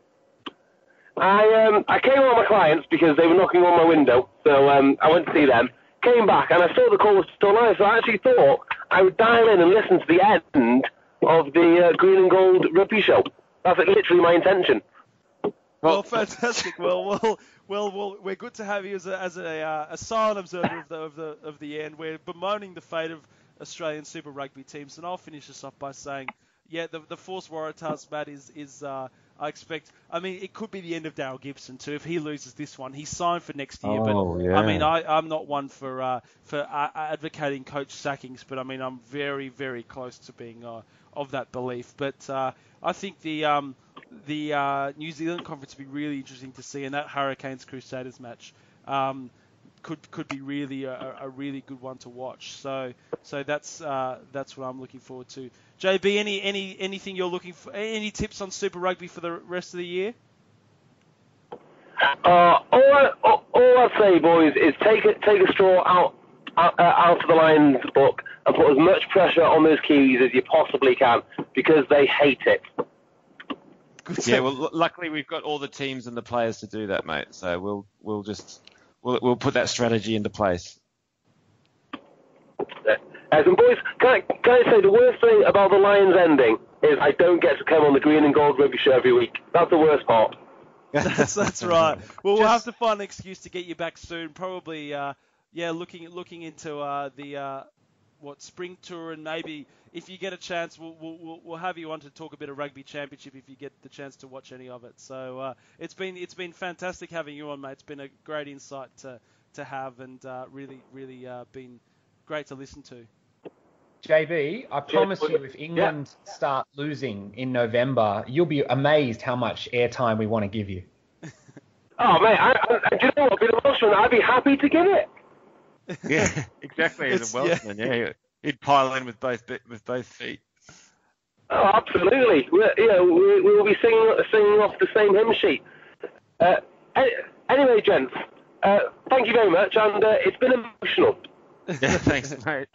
I um I came on my clients because they were knocking on my window, so um I went to see them. Came back and I saw the call was still live, so I actually thought I would dial in and listen to the end of the uh, Green and Gold Rugby Show. That's literally my intention. Well, fantastic. Well, well, well, well, we're good to have you as a, as a, uh, a silent observer of the, of the of the end. We're bemoaning the fate of Australian Super Rugby teams, and I'll finish this off by saying, yeah, the the Force Waratahs, Matt, is is uh, I expect. I mean, it could be the end of Daryl Gibson too if he loses this one. He's signed for next year, Oh, but yeah. I mean, I, I'm not one for uh, for uh, advocating coach sackings, but I mean, I'm very very close to being uh, of that belief. But uh, I think the um, the uh, New Zealand conference would be really interesting to see, and that Hurricanes Crusaders match. Um, could could be really a, a really good one to watch. So so that's uh, that's what I'm looking forward to. JB, any any anything you're looking for? Any tips on Super Rugby for the rest of the year? Uh, all, I, all, all I'd say, boys, is take a, take a straw out out, uh, out of the Lions book and put as much pressure on those Kiwis as you possibly can because they hate it. Yeah, well, luckily we've got all the teams and the players to do that, mate. So we'll we'll just we'll we'll put that strategy into place. Uh, and boys, can I, can I say the worst thing about the Lions ending is I don't get to come on the Green and Gold Rugby Show every week. That's the worst part. that's that's right. Well, we'll have to find an excuse to get you back soon. Probably, uh, yeah, looking looking into uh, the uh, what spring tour and maybe if you get a chance, we'll, we'll we'll- we'll have you on to talk a bit of rugby championship if you get the chance to watch any of it. So uh, it's been it's been fantastic having you on, mate. It's been a great insight to to have and uh, really really uh, been great to listen to. JB, I promise but- you, if England start losing in November, you'll be amazed how much airtime we want to give you. Oh, mate, I, I, do you know what? Being a Welshman, I'd be happy to give it. Yeah, exactly. It's- As a Welshman, yeah. he'd pile in with both bi- with both feet. Oh, absolutely. We're, you know, we, we will be singing, singing off the same hymn sheet. Uh, anyway, gents, uh, thank you very much, and uh, it's been emotional. Yeah, thanks, mate.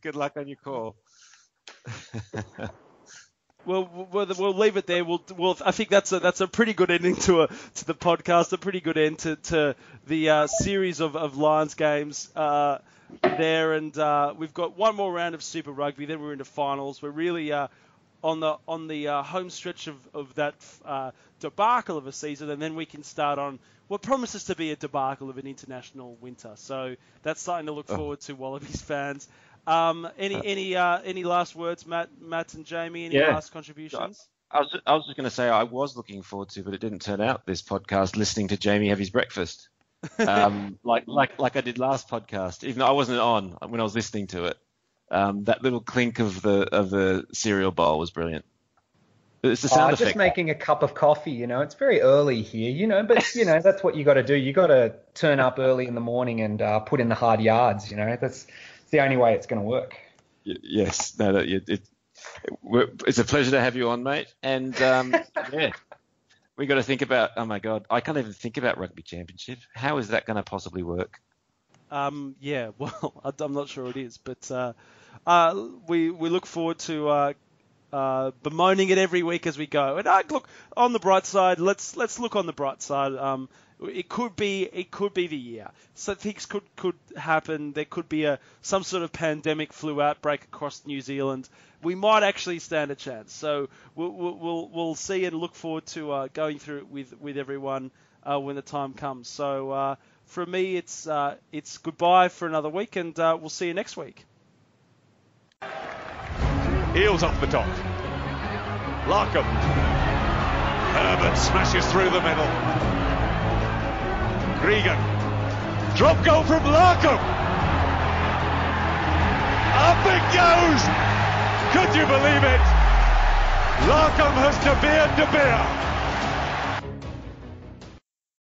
Good luck on your call. Well, we'll, we'll leave it there. We'll, we'll, I think that's a that's a pretty good ending to a to the podcast. A pretty good end to, to the uh, series of, of Lions games uh, there, and uh, we've got one more round of Super Rugby. Then we're into finals. We're really uh, on the on the uh, home stretch of of that uh, debacle of a season, and then we can start on what promises to be a debacle of an international winter. So that's something to look Oh. forward to, Wallabies fans. Um, any any uh, any last words, Matt, Matt and Jamie? Any Yeah. last contributions? I was I was just going to say I was looking forward to, but it didn't turn out this podcast listening to Jamie have his breakfast, um, like like like I did last podcast. Even though I wasn't on when I was listening to it, um, that little clink of the of the cereal bowl was brilliant. It's the Oh, sound just making a cup of coffee, you know, it's very early here, you know, but you know that's what you got to do. You got to turn up early in the morning and uh, put in the hard yards, you know. That's the only way it's going to work. Y- Yes, no, that, it, it, we're- it's a pleasure to have you on, mate. And um, yeah, we got to think about. Oh my God, I can't even think about rugby championship. How is that going to possibly work? Um, yeah, well, I- I'm not sure it is, but uh, uh, we we look forward to uh, uh, bemoaning it every week as we go. And uh, look on the bright side. Let's let's look on the bright side. Um, it could be it could be the year. So things could could happen. There could be a some sort of pandemic flu outbreak across New Zealand. We might actually stand a chance. So we'll we'll we'll, see and look forward to uh, going through it with with everyone uh, when the time comes. So uh, for me, it's uh, it's goodbye for another week, and uh, we'll see you next week. Eales off the top. Larkham. Herbert smashes through the middle. Gregan. Drop goal from Larkham. Up it goes. Could you believe it? Larkham has De Beer De Beer.